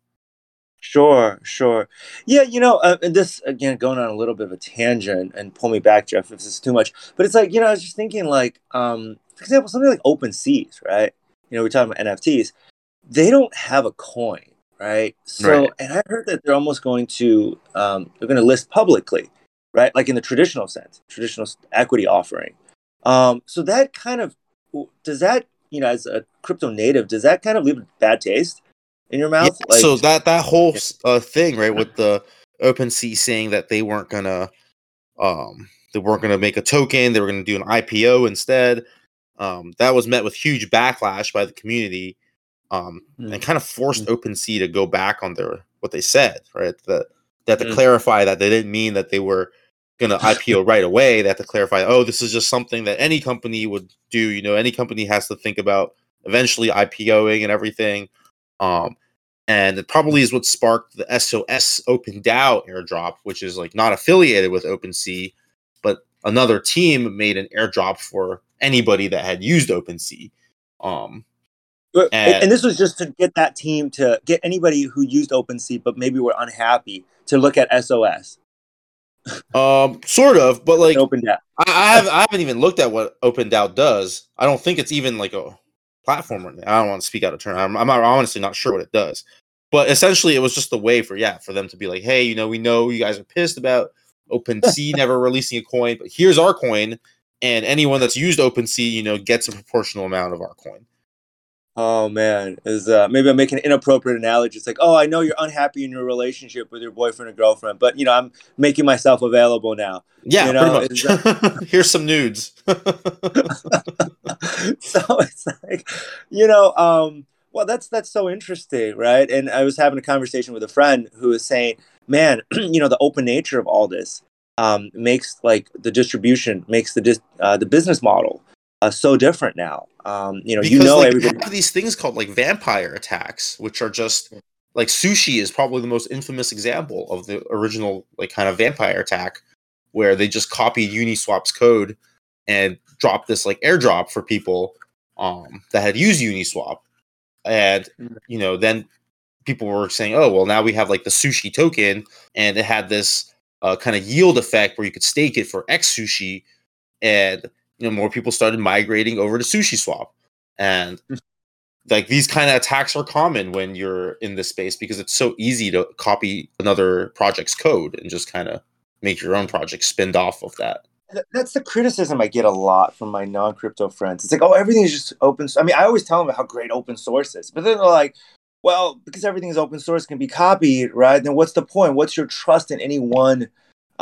Sure, sure. Yeah, you know, uh, and this again going on a little bit of a tangent and pull me back, Jeff, if this is too much. But it's like, you know, I was just thinking like, um, for example, something like Open Seas, right? You know, we're talking about NFTs. They don't have a coin, right? So, right. and I heard that they're almost going to, um, they're going to list publicly, right? Like in the traditional sense, traditional equity offering. Um, so that kind of does that, you know, as a crypto native, does that kind of leave a bad taste? in your mouth. Yeah, like, so that that whole uh, thing, right, with the OpenSea saying that they weren't gonna, um, they weren't gonna make a token, they were gonna do an IPO instead. Um, that was met with huge backlash by the community, um, mm. and kind of forced mm. OpenSea to go back on their what they said, right? That that to mm. clarify that they didn't mean that they were gonna IPO right away. They have to clarify, oh, this is just something that any company would do. You know, any company has to think about eventually IPOing and everything. Um, and it probably is what sparked the SOS Open DAO airdrop, which is like not affiliated with OpenSea, but another team made an airdrop for anybody that had used OpenSea. Um, and, and, this was just to get that team to get anybody who used OpenSea but maybe were unhappy to look at SOS. um, sort of, but like Open DAO. I, I, have I haven't even looked at what Open DAO does. I don't think it's even like a platform right now. I don't want to speak out of turn. I'm, I'm honestly not sure what it does. But essentially, it was just a way for yeah for them to be like, hey, you know, we know you guys are pissed about OpenSea never releasing a coin, but here's our coin, and anyone that's used OpenSea, you know, gets a proportional amount of our coin. Oh man, is uh, maybe I'm making an inappropriate analogy. It's like, oh, I know you're unhappy in your relationship with your boyfriend or girlfriend, but you know, I'm making myself available now. Yeah, you know, pretty much. That... Here's some nudes. so it's like, you know, um, well, that's that's so interesting, right? And I was having a conversation with a friend who was saying, man, you know, the open nature of all this um, makes like the distribution makes the dis- uh, the business model uh, so different now. Um, you know, because, you know, like, everybody have these things called like vampire attacks, which are just like sushi is probably the most infamous example of the original like kind of vampire attack, where they just copied Uniswap's code and dropped this like airdrop for people um, that had used Uniswap, and mm. you know then people were saying, oh well, now we have like the sushi token, and it had this uh, kind of yield effect where you could stake it for X sushi, and you know more people started migrating over to sushi swap and mm. like these kind of attacks are common when you're in this space because it's so easy to copy another project's code and just kind of make your own project spin off of that that's the criticism I get a lot from my non-crypto friends. It's like, oh, everything's just open. I mean, I always tell them how great open source is, but then they're like, well, because everything is open source, can be copied, right? Then what's the point? What's your trust in any one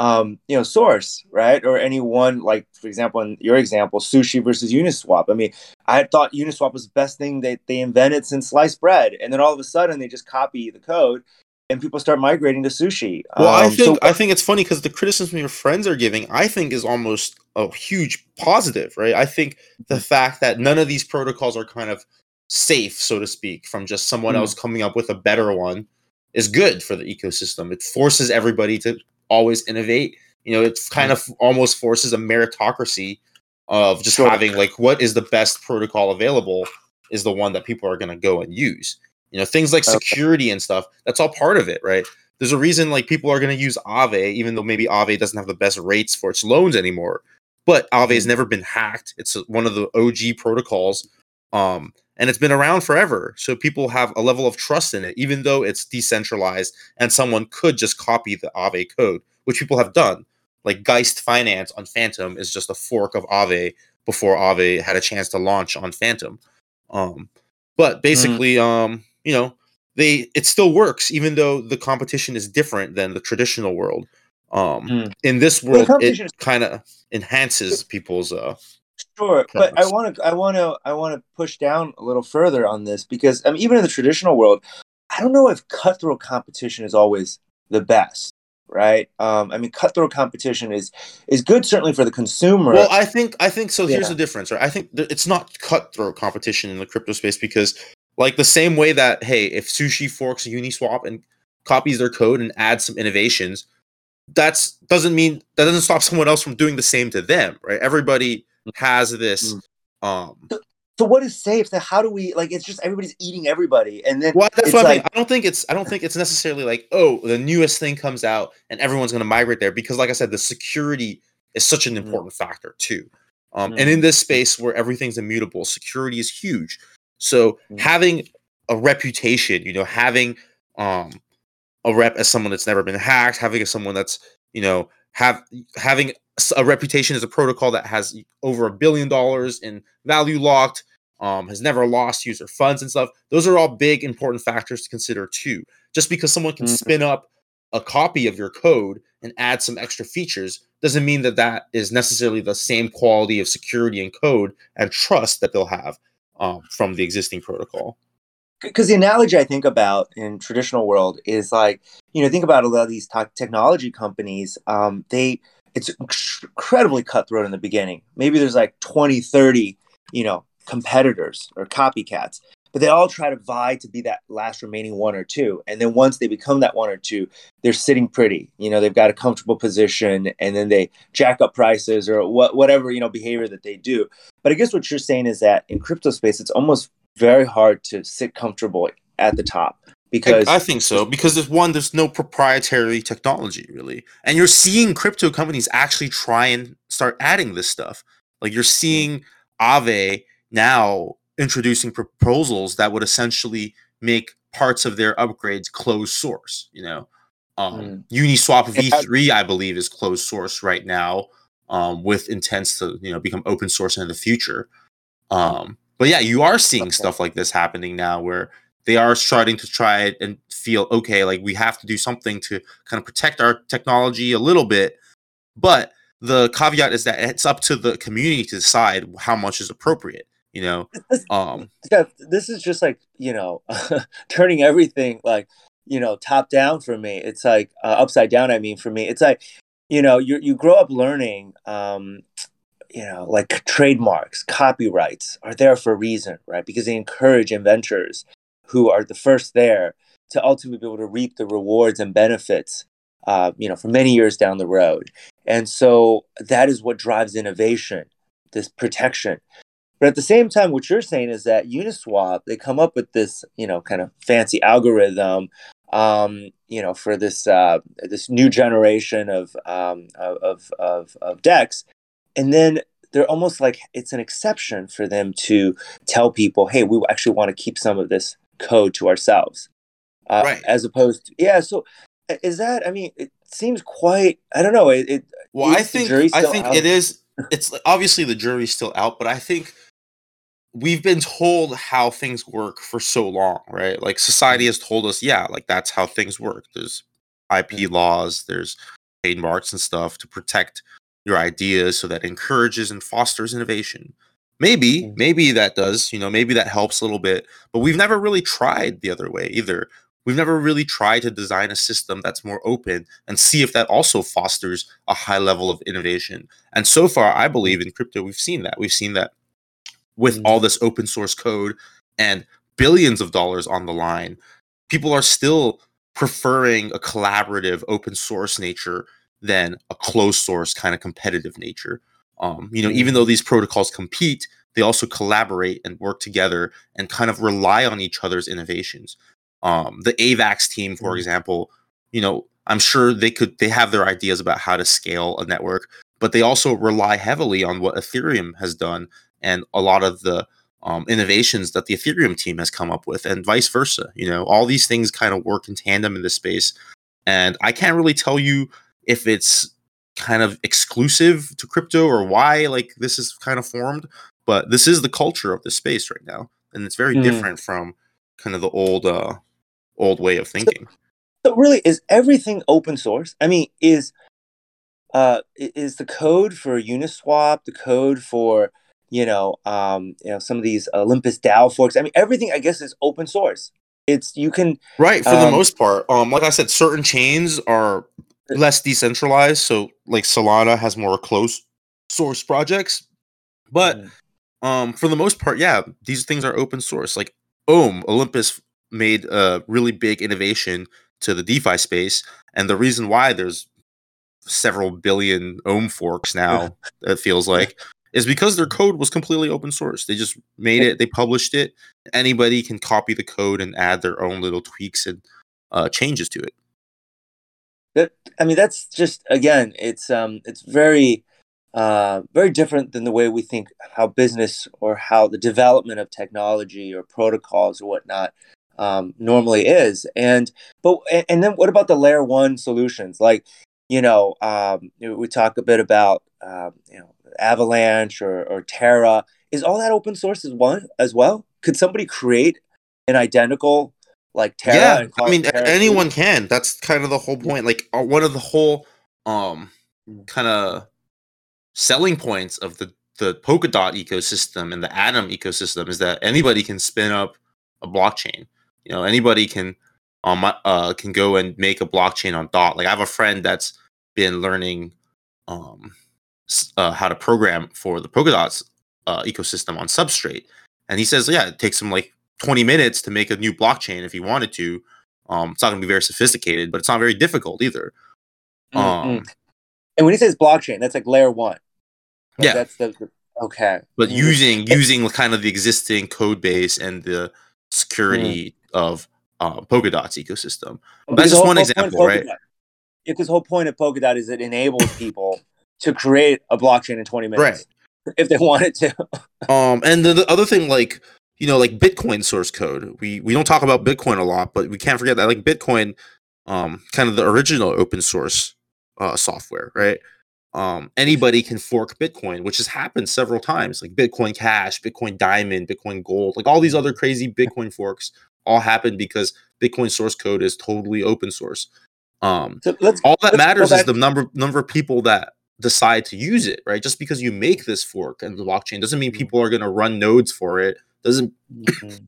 um, you know, source, right? Or any one, like for example, in your example, sushi versus Uniswap. I mean, I thought Uniswap was the best thing that they invented since sliced bread, and then all of a sudden they just copy the code, and people start migrating to sushi. Well, um, I think so- I think it's funny because the criticism your friends are giving, I think, is almost a huge positive, right? I think the fact that none of these protocols are kind of safe, so to speak, from just someone mm-hmm. else coming up with a better one is good for the ecosystem. It forces everybody to always innovate. You know, it's kind of almost forces a meritocracy of just sure. having like what is the best protocol available is the one that people are going to go and use. You know, things like security and stuff, that's all part of it, right? There's a reason like people are going to use Aave, even though maybe Aave doesn't have the best rates for its loans anymore. But Aave has mm-hmm. never been hacked. It's one of the OG protocols. Um, and it's been around forever. So people have a level of trust in it, even though it's decentralized and someone could just copy the Aave code, which people have done. Like Geist Finance on Fantom is just a fork of Aave before Aave had a chance to launch on Fantom. Um, but mm. basically, mm. um, you know, they it still works, even though the competition is different than the traditional world. Um, mm. In this world, it kind of enhances people's uh, Sure, but I want to, I want to, I want to push down a little further on this because I mean, even in the traditional world, I don't know if cutthroat competition is always the best, right? Um, I mean, cutthroat competition is is good certainly for the consumer. Well, I think I think so. Here's Yeah. the difference, right? I think th- it's not cutthroat competition in the crypto space because, like, the same way that hey, if Sushi forks Uniswap and copies their code and adds some innovations, that's doesn't mean that doesn't stop someone else from doing the same to them, right? Everybody has this. Um, so what is safe? So how do we like? It's just everybody's eating everybody, and then well, that's what I like think. I don't think it's. I don't think it's necessarily like oh, the newest thing comes out and everyone's going to migrate there because, like I said, the security is such an Mm. important factor too. Um, Mm. And in this space where everything's immutable, security is huge. So Mm. having a reputation, you know, having um, a rep as someone that's never been hacked, having as someone that's you know have having a reputation as a protocol that has over a billion dollars in value locked, um, has never lost user funds and stuff. Those are all big important factors to consider too. Just because someone can Mhm. spin up a copy of your code and add some extra features doesn't mean that that is necessarily the same quality of security and code and trust that they'll have um, from the existing protocol. Because the analogy I think about in traditional world is like you know think about a lot of these te- technology companies um, they it's incredibly cutthroat in the beginning. Maybe there's like 20 30 you know competitors or copycats but they all try to vie to be that last remaining one or two and then once they become that one or two they're sitting pretty. You know they've got a comfortable position and then they jack up prices or what, whatever you know behavior that they do. But i guess what you're saying is that in crypto space it's almost very hard to sit comfortable at the top because I, I think so because there's one, there's no proprietary technology really, and you're seeing crypto companies actually try and start adding this stuff. Like you're seeing Aave now introducing proposals that would essentially make parts of their upgrades closed source. You know, um, Mm. Uniswap V3, I believe, is closed source right now, um, with intents to you know become open source in the future. Um, but yeah, you are seeing Okay. stuff like this happening now where they are starting to try it and feel okay, like we have to do something to kind of protect our technology a little bit. But the caveat is that it's up to the community to decide how much is appropriate. You know, this, um, Steph, this is just like you know turning everything like you know top down for me it's like uh, upside down i mean for me it's like you know you you grow up learning um you know like trademarks copyrights are there for a reason right? Because they encourage inventors who are the first there to ultimately be able to reap the rewards and benefits uh, you know for many years down the road. And so that is what drives innovation this protection. But at the same time, what you're saying is that Uniswap, they come up with this, you know, kind of fancy algorithm, um, you know, for this uh, this new generation of um, of of of DEXs, and then they're almost like it's an exception for them to tell people, hey, we actually want to keep some of this code to ourselves, uh, Right. As opposed to yeah. So is that? I mean, it seems quite. I don't know. It. it well, I think I think out? it is. It's obviously the jury's still out, but I think we've been told how things work for so long, right? Like society has told us, yeah, like that's how things work. There's IP laws, there's trademarks and stuff to protect your ideas so that encourages and fosters innovation. Maybe, Mm. maybe that does, you know, maybe that helps a little bit, but we've never really tried the other way either. We've never really tried to design a system that's more open and see if that also fosters a high level of innovation. And so far, I believe in crypto, we've seen that. We've seen that with all this open source code and billions of dollars on the line, people are still preferring a collaborative open source nature than a closed source kind of competitive nature. Um, you know, even Mm. though these protocols compete, they also collaborate and work together and kind of rely on each other's innovations. Um, the AVAX team, for Mm. example, you know, I'm sure they could they have their ideas about how to scale a network, but they also rely heavily on what Ethereum has done and a lot of the um, innovations that the Ethereum team has come up with, and vice versa. You know, all these things kind of work in tandem in this space, and I can't really tell you if it's kind of exclusive to crypto or why like this is kind of formed, but this is the culture of this space right now, and it's very Mm. different from kind of the old uh, old way of thinking. So really, is everything open source? I mean, is uh is the code for Uniswap, the code for you know, um, you know, some of these Olympus DAO forks. I mean, everything I guess is open source. It's you can Right, for the Um, most part. Um, like I said, certain chains are less decentralized. So like Solana has more closed source projects, but Mm. um, for the most part, yeah, these things are open source. Like Ohm, Olympus made a really big innovation to the DeFi space, and the reason why there's several billion Ohm forks now, it feels like, is because their code was completely open source. They just made it, they published it. Anybody can copy the code and add their own little tweaks and uh, changes to it. That I mean that's just again it's um it's very uh very different than the way we think how business or how the development of technology or protocols or whatnot um normally is. And but and, then what about the layer one solutions? Like you know um we talk a bit about um you know avalanche or or terra. Is all that open source as one as well? Could somebody create an identical like terra yeah, I mean Terra anyone can. That's kind of the whole point. Like uh, one of the whole um Mm. kind of selling points of the the Polkadot ecosystem and the Atom ecosystem is that anybody can spin up a blockchain. You know, anybody can um uh can go and make a blockchain on Dot. Like I have a friend that's been learning um uh, how to program for the Polkadot's uh, ecosystem on Substrate, and he says, yeah, it takes him like 20 minutes to make a new blockchain if he wanted to. Um, it's not going to be very sophisticated, but it's not very difficult either. Mm, Um. And when he says blockchain, that's like layer one. Like, Yeah. That's the, the okay. but Mm. using using kind of the existing code base and the security of uh, Polkadot's ecosystem. Because that's just one whole point of example, right? Because the whole point of Polkadot is it enables people to create a blockchain in 20 minutes if they wanted to. Um, and the, the other thing, like you know, like Bitcoin source code. We we don't talk about Bitcoin a lot, but we can't forget that like Bitcoin, um, kind of the original open source uh, software, right? Um, anybody can fork Bitcoin, which has happened several times, like Bitcoin Cash, Bitcoin Diamond, Bitcoin Gold, like all these other crazy Bitcoin forks all happened because Bitcoin source code is totally open source. Um, So all that matters is the number number of people that decide to use it right just because you make this fork and the blockchain doesn't mean Mhm. people are going to run nodes for it doesn't Mhm.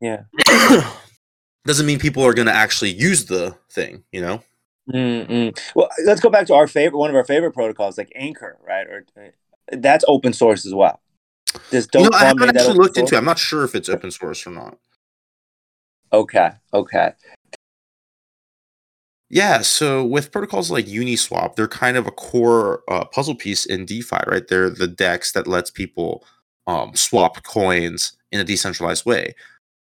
Yeah. doesn't mean people are going to actually use the thing you know Mm-mm. Well, let's go back to our favorite, one of our favorite protocols, like Anchor, right? Or uh, that's open source as well. This don't know i haven't actually looked into it i'm not sure if it's open source or not Okay, okay. yeah so with protocols like uniswap they're kind of a core uh, puzzle piece in defi right they're the dex that lets people um, swap coins in a decentralized way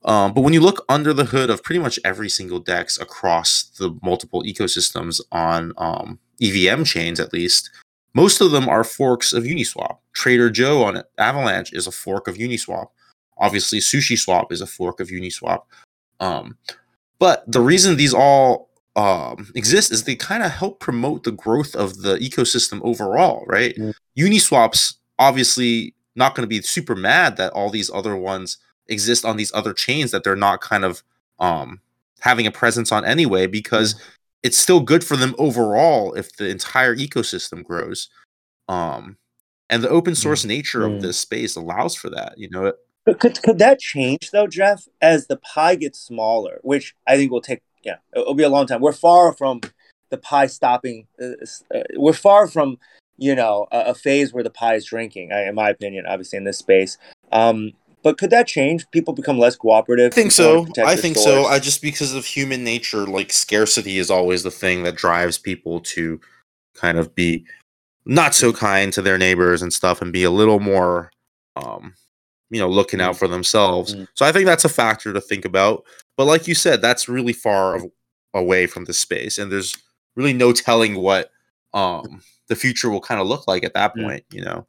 Um, but when you look under the hood of pretty much every single DEX across the multiple ecosystems on um, EVM chains, at least, most of them are forks of Uniswap. Trader Joe on Avalanche is a fork of Uniswap. Obviously, Sushi Swap is a fork of Uniswap. Um, but the reason these all um, exist is they kind of help promote the growth of the ecosystem overall, right? Mm. Uniswap's obviously not going to be super mad that all these other ones exist on these other chains that they're not kind of um having a presence on anyway because it's still good for them overall if the entire ecosystem grows um and the open source nature Mm. of this space allows for that you know it, But could could that change though, Jeff, as the pie gets smaller? Which I think will take. Yeah, it'll be a long time. We're far from the pie stopping. Uh, uh, we're far from you know a, a phase where the pie is shrinking. In my opinion, obviously in this space. Um, but could that change? People become less cooperative. I think so. I think so. I just because of human nature, like scarcity is always the thing that drives people to kind of be not so kind to their neighbors and stuff and be a little more um you know looking out for themselves. Mm. So I think that's a factor to think about. But like you said, that's really far away from the space and there's really no telling what um the future will kind of look like at that Mm. point, you know.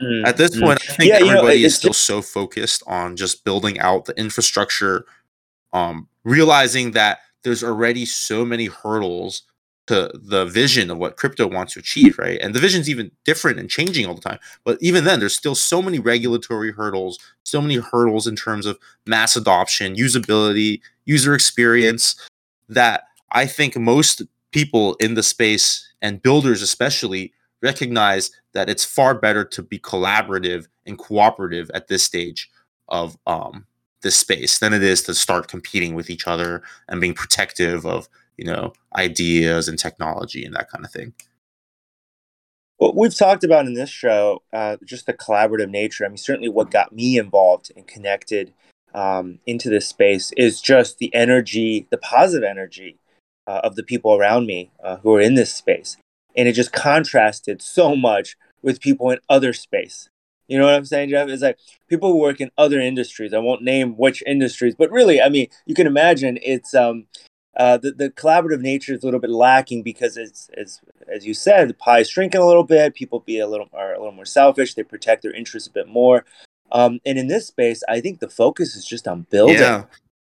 Mm, At this mm. point, I think Yeah, you know, everybody is still so focused on just building out the infrastructure, um, realizing that there's already so many hurdles to the vision of what crypto wants to achieve, right? And the vision's even different and changing all the time. But even then, there's still so many regulatory hurdles, so many hurdles in terms of mass adoption, usability, user experience that I think most people in the space and builders especially recognize that it's far better to be collaborative and cooperative at this stage of um, this space than it is to start competing with each other and being protective of you know ideas and technology and that kind of thing. What we've talked about in this show, uh, just the collaborative nature. I mean, certainly what got me involved and connected um, into this space is just the energy, the positive energy uh, of the people around me uh, who are in this space. And it just contrasted so much with people in other space. You know what I'm saying, Jeff? It's like people who work in other industries. I won't name which industries, but really, I mean, you can imagine it's um, uh, the, the collaborative nature is a little bit lacking because it's as as you said, the pie is shrinking a little bit. People be a little are a little more selfish. They protect their interests a bit more. Um, and in this space, I think the focus is just on building, yeah.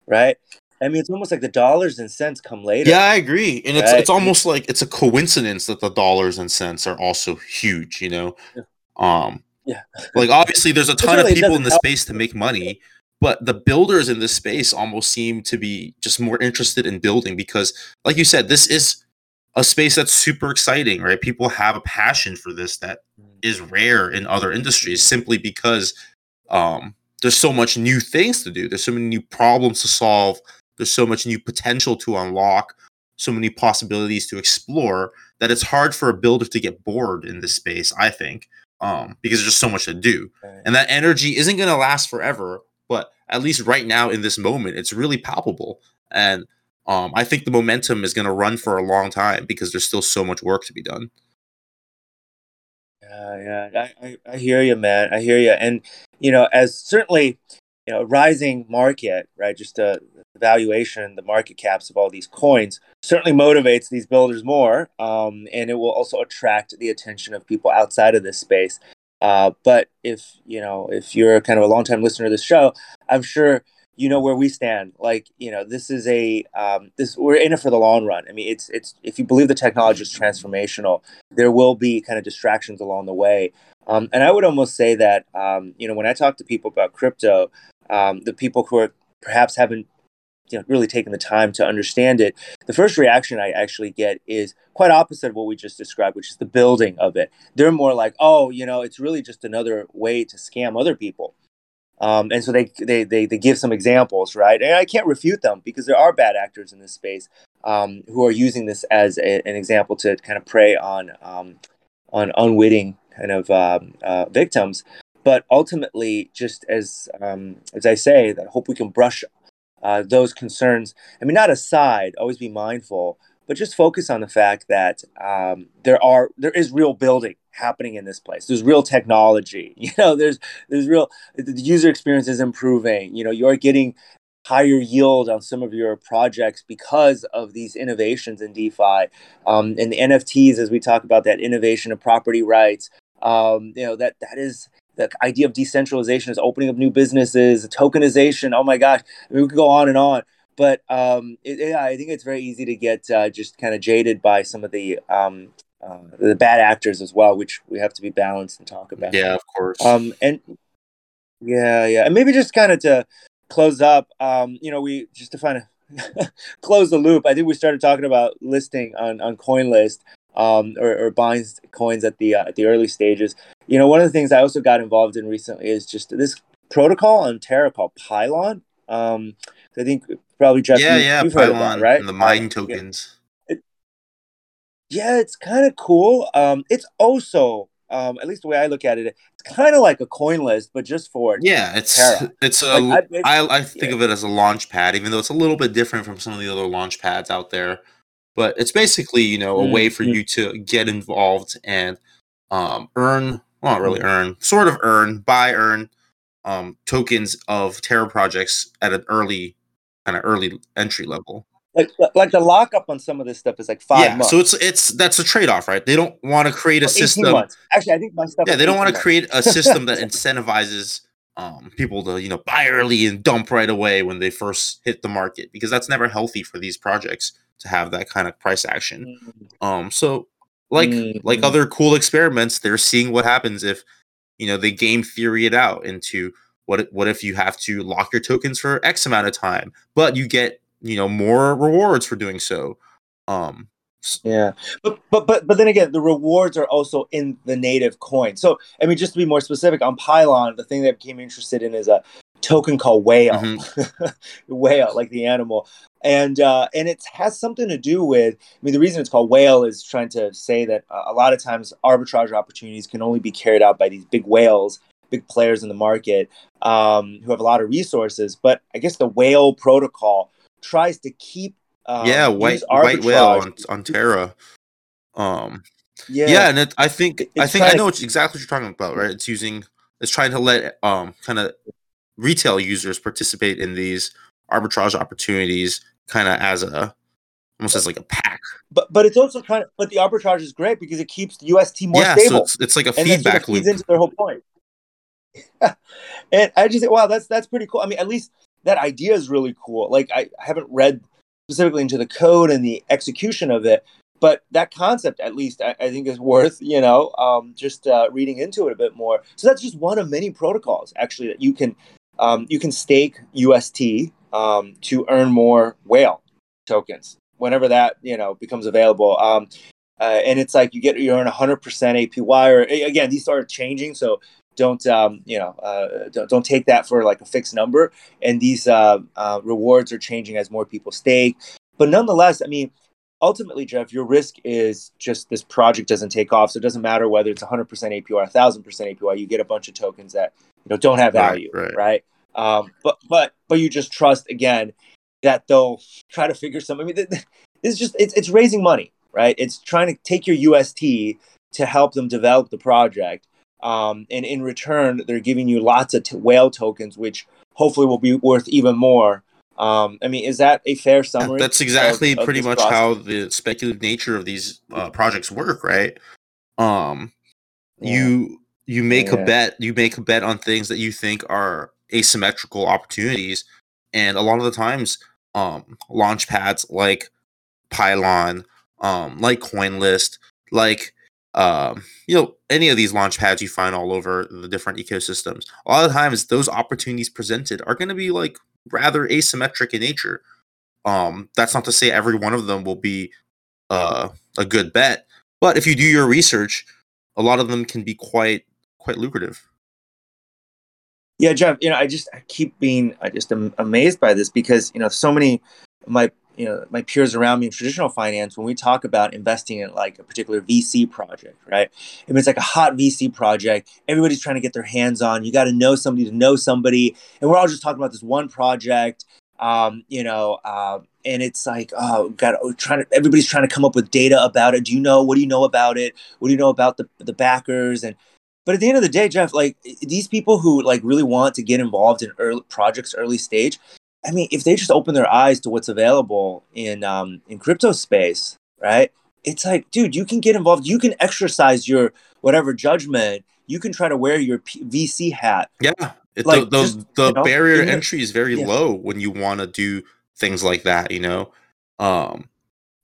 right? I mean, it's almost like the dollars and cents come later. Yeah, I agree, and it's right? it's almost like it's a coincidence that the dollars and cents are also huge. You know, yeah. um, yeah, like obviously there's a ton really, of people in the help. space to make money, but the builders in this space almost seem to be just more interested in building because like you said this is a space that's super exciting right people have a passion for this that mm. rare in other industries simply because um, there's so much new things to do there's so many new problems to solve there's so much new potential to unlock so many possibilities to explore that it's hard for a builder to get bored in this space i think um, because there's just so much to do and that energy isn't going to last forever but at least right now in this moment, it's really palpable. And um, I think the momentum is going to run for a long time because there's still so much work to be done. Yeah, yeah, I, I, I hear you, man. I hear you. And, you know, as certainly, you know, rising market, right? Just a valuation, the market caps of all these coins certainly motivates these builders more. Um, and it will also attract the attention of people outside of this space. Uh, but if you know, if you're kind of a long-time listener to this show, I'm sure you know where we stand. Like, you know, this is a um, this we're in it for the long run. I mean, it's it's if you believe the technology is transformational, there will be kind of distractions along the way. Um, and I would almost say that um, you know when I talk to people about crypto, um, the people who are perhaps haven't you know really taken the time to understand it the first reaction i actually get is quite opposite of what we just described which is the building of it. They're more like oh you know it's really just another way to scam other people. Um, and so they, they they they give some examples right? And i can't refute them because there are bad actors in this space um, who are using this as a, an example to kind of prey on um, on unwitting kind of um, uh, victims but ultimately just as um, as i say i hope we can brush uh, those concerns. I mean, not aside, always be mindful, but just focus on the fact that um, there are there is real building happening in this place. There's real technology. You know, there's there's real the user experience is improving. You know, you're getting higher yield on some of your projects because of these innovations in DeFi um, and the NFTs. As we talk about that innovation of property rights, um, you know that that is the idea of decentralization is opening up new businesses, tokenization. Oh my gosh, I mean, we could go on and on. But um, it, yeah, I think it's very easy to get uh, just kind of jaded by some of the um, uh, the bad actors as well, which we have to be balanced and talk about. Yeah, of course. Um, and yeah, yeah, and maybe just kind of to close up, um, you know, we just to find a close the loop. I think we started talking about listing on on CoinList um, or, or buying coins at the uh, at the early stages. You know, one of the things I also got involved in recently is just this protocol on Terra called Pylon. Um, I think probably Jeff, yeah, you, yeah, you've Pylon, heard about, right? the mine tokens. Yeah, it, yeah it's kind of cool. Um, it's also um, at least the way I look at it, it's kind of like a coin list, but just for yeah, it's Terra. it's a like, I, I, I think yeah. of it as a launch pad, even though it's a little bit different from some of the other launch pads out there but it's basically you know a mm-hmm. way for mm-hmm. you to get involved and um, earn well not really earn sort of earn buy earn um, tokens of terra projects at an early kind of early entry level like like the lockup on some of this stuff is like five yeah, months. So it's it's that's a trade off, right? They don't want to create a system. Months. Actually, I think my stuff. Yeah, they don't want to create a system that incentivizes um, people to you know buy early and dump right away when they first hit the market because that's never healthy for these projects to have that kind of price action. Mm-hmm. Um, so like mm-hmm. like other cool experiments, they're seeing what happens if you know they game theory it out into what what if you have to lock your tokens for X amount of time, but you get you know more rewards for doing so. Um, yeah, but but but but then again, the rewards are also in the native coin. So I mean, just to be more specific on Pylon, the thing that I became interested in is a token called whale, mm-hmm. whale like the animal, and uh, and it has something to do with. I mean, the reason it's called whale is trying to say that a lot of times arbitrage opportunities can only be carried out by these big whales, big players in the market um, who have a lot of resources. But I guess the whale protocol tries to keep um, yeah white white whale on, on Terra. Um, yeah, yeah, and it, I think I think I know exactly what you're talking about, right? It's using it's trying to let um kind of retail users participate in these arbitrage opportunities kind of as a almost as like a pack. But but it's also kind of but the arbitrage is great because it keeps the UST more yeah, stable. So it's, it's like a feedback loop. into their whole point. and I just wow, that's that's pretty cool. I mean, at least that idea is really cool. Like I haven't read specifically into the code and the execution of it, but that concept at least I, I think is worth you know um, just uh, reading into it a bit more. So that's just one of many protocols actually that you can um, you can stake UST um, to earn more whale tokens whenever that you know becomes available. Um, uh, and it's like you get you earn 100% APY. Or again, these are changing, so don't um, you know uh, don't, don't take that for like a fixed number. And these uh, uh, rewards are changing as more people stake. But nonetheless, I mean, ultimately, Jeff, your risk is just this project doesn't take off. So it doesn't matter whether it's 100% APY or 1000% APY. You get a bunch of tokens that you know don't have value, right? right. right? Um, but but but you just trust again that they'll try to figure something. I mean, it's just it's it's raising money, right? It's trying to take your UST to help them develop the project, um, and in return, they're giving you lots of t- whale tokens, which hopefully will be worth even more. Um, I mean, is that a fair summary? That's exactly of, of pretty much process? how the speculative nature of these uh, projects work, right? Um, yeah. you you make yeah. a bet, you make a bet on things that you think are asymmetrical opportunities, and a lot of the times, um, launch pads like Pylon, um, like CoinList, like um, you know, any of these launch pads you find all over the different ecosystems. A lot of times, those opportunities presented are going to be like rather asymmetric in nature. Um, that's not to say every one of them will be uh, a good bet, but if you do your research, a lot of them can be quite quite lucrative. Yeah, Jeff. You know, I just I keep being I just am amazed by this because you know so many my you know my peers around me in traditional finance when we talk about investing in like a particular VC project, right? If it's like a hot VC project, everybody's trying to get their hands on. You got to know somebody to know somebody, and we're all just talking about this one project. Um, you know, uh, and it's like, oh, oh, trying to. Everybody's trying to come up with data about it. Do you know? What do you know about it? What do you know about the the backers and but at the end of the day, Jeff, like these people who like really want to get involved in early projects, early stage, I mean, if they just open their eyes to what's available in um, in crypto space, right? It's like, dude, you can get involved. You can exercise your whatever judgment. You can try to wear your P- VC hat. Yeah, it, like, the, just, the you know, barrier entry is very yeah. low when you want to do things like that. You know, um,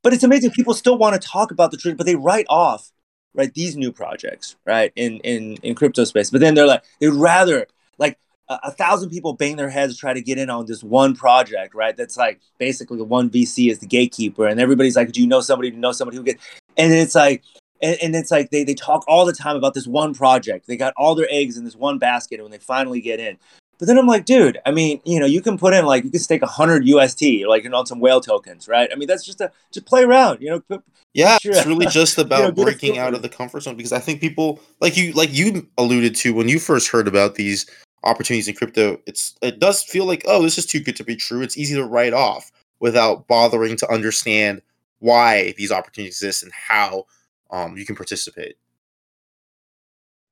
but it's amazing. People still want to talk about the truth, but they write off right these new projects right in in in crypto space. But then they're like they'd rather like a, a, thousand people bang their heads to try to get in on this one project right that's like basically the one vc is the gatekeeper and everybody's like do you know somebody do you know somebody who get and it's like and, and it's like they, they talk all the time about this one project. They got all their eggs in this one basket and when they finally get in but then I'm like, dude, I mean, you know, you can put in like you can stake hundred UST like on some whale tokens, right? I mean, that's just a just play around, you know. Yeah, sure. it's really just about you know, breaking out of the comfort zone because I think people like you like you alluded to when you first heard about these opportunities in crypto, it's it does feel like, oh, this is too good to be true. It's easy to write off without bothering to understand why these opportunities exist and how um, you can participate.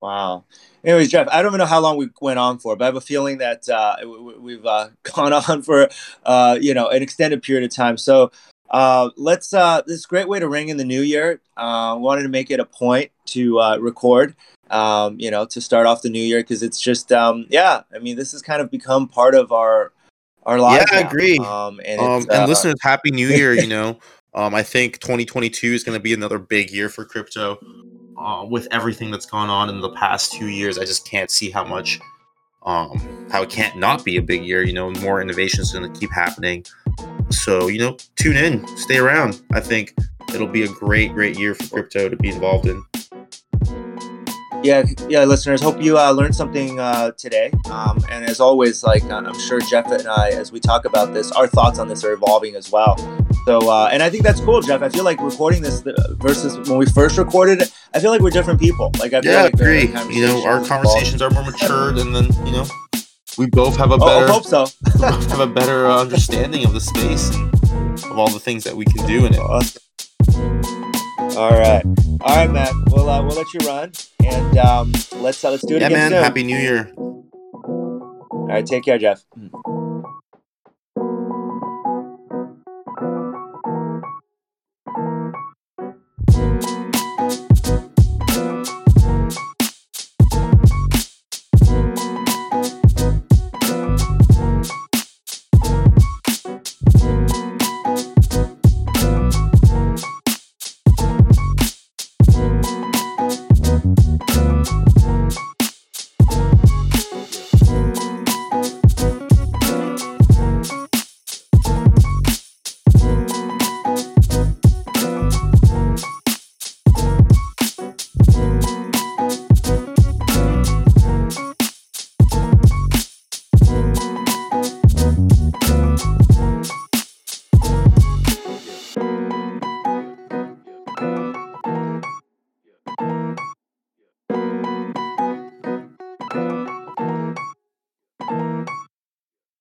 Wow. Anyways, Jeff, I don't even know how long we went on for, but I have a feeling that uh, we've uh, gone on for uh, you know an extended period of time. So uh, let's. Uh, this is a great way to ring in the new year. Uh, wanted to make it a point to uh, record. Um, you know, to start off the new year because it's just um, yeah. I mean, this has kind of become part of our our lives. Yeah, I agree. Um, and, um, and listeners, happy New Year. You know, um, I think 2022 is going to be another big year for crypto uh, with everything that's gone on in the past two years, I just can't see how much, um, how it can't not be a big year. You know, more innovation is going to keep happening. So, you know, tune in, stay around. I think it'll be a great, great year for crypto to be involved in. Yeah, yeah, listeners. Hope you uh, learned something uh, today. Um, and as always, like uh, I'm sure Jeff and I, as we talk about this, our thoughts on this are evolving as well. So, uh, and I think that's cool, Jeff. I feel like recording this versus when we first recorded, I feel like we're different people. Like I feel yeah, like agree. You know, our conversations are more matured, and then you know, we both have a Oh, better I hope so. have a better uh, understanding of the space and of all the things that we can do in it. Awesome. All right, all right, Matt. We'll uh, we'll let you run, and um, let's uh, let's do it Yeah, again man. soon. Happy New Year. All right, take care, Jeff.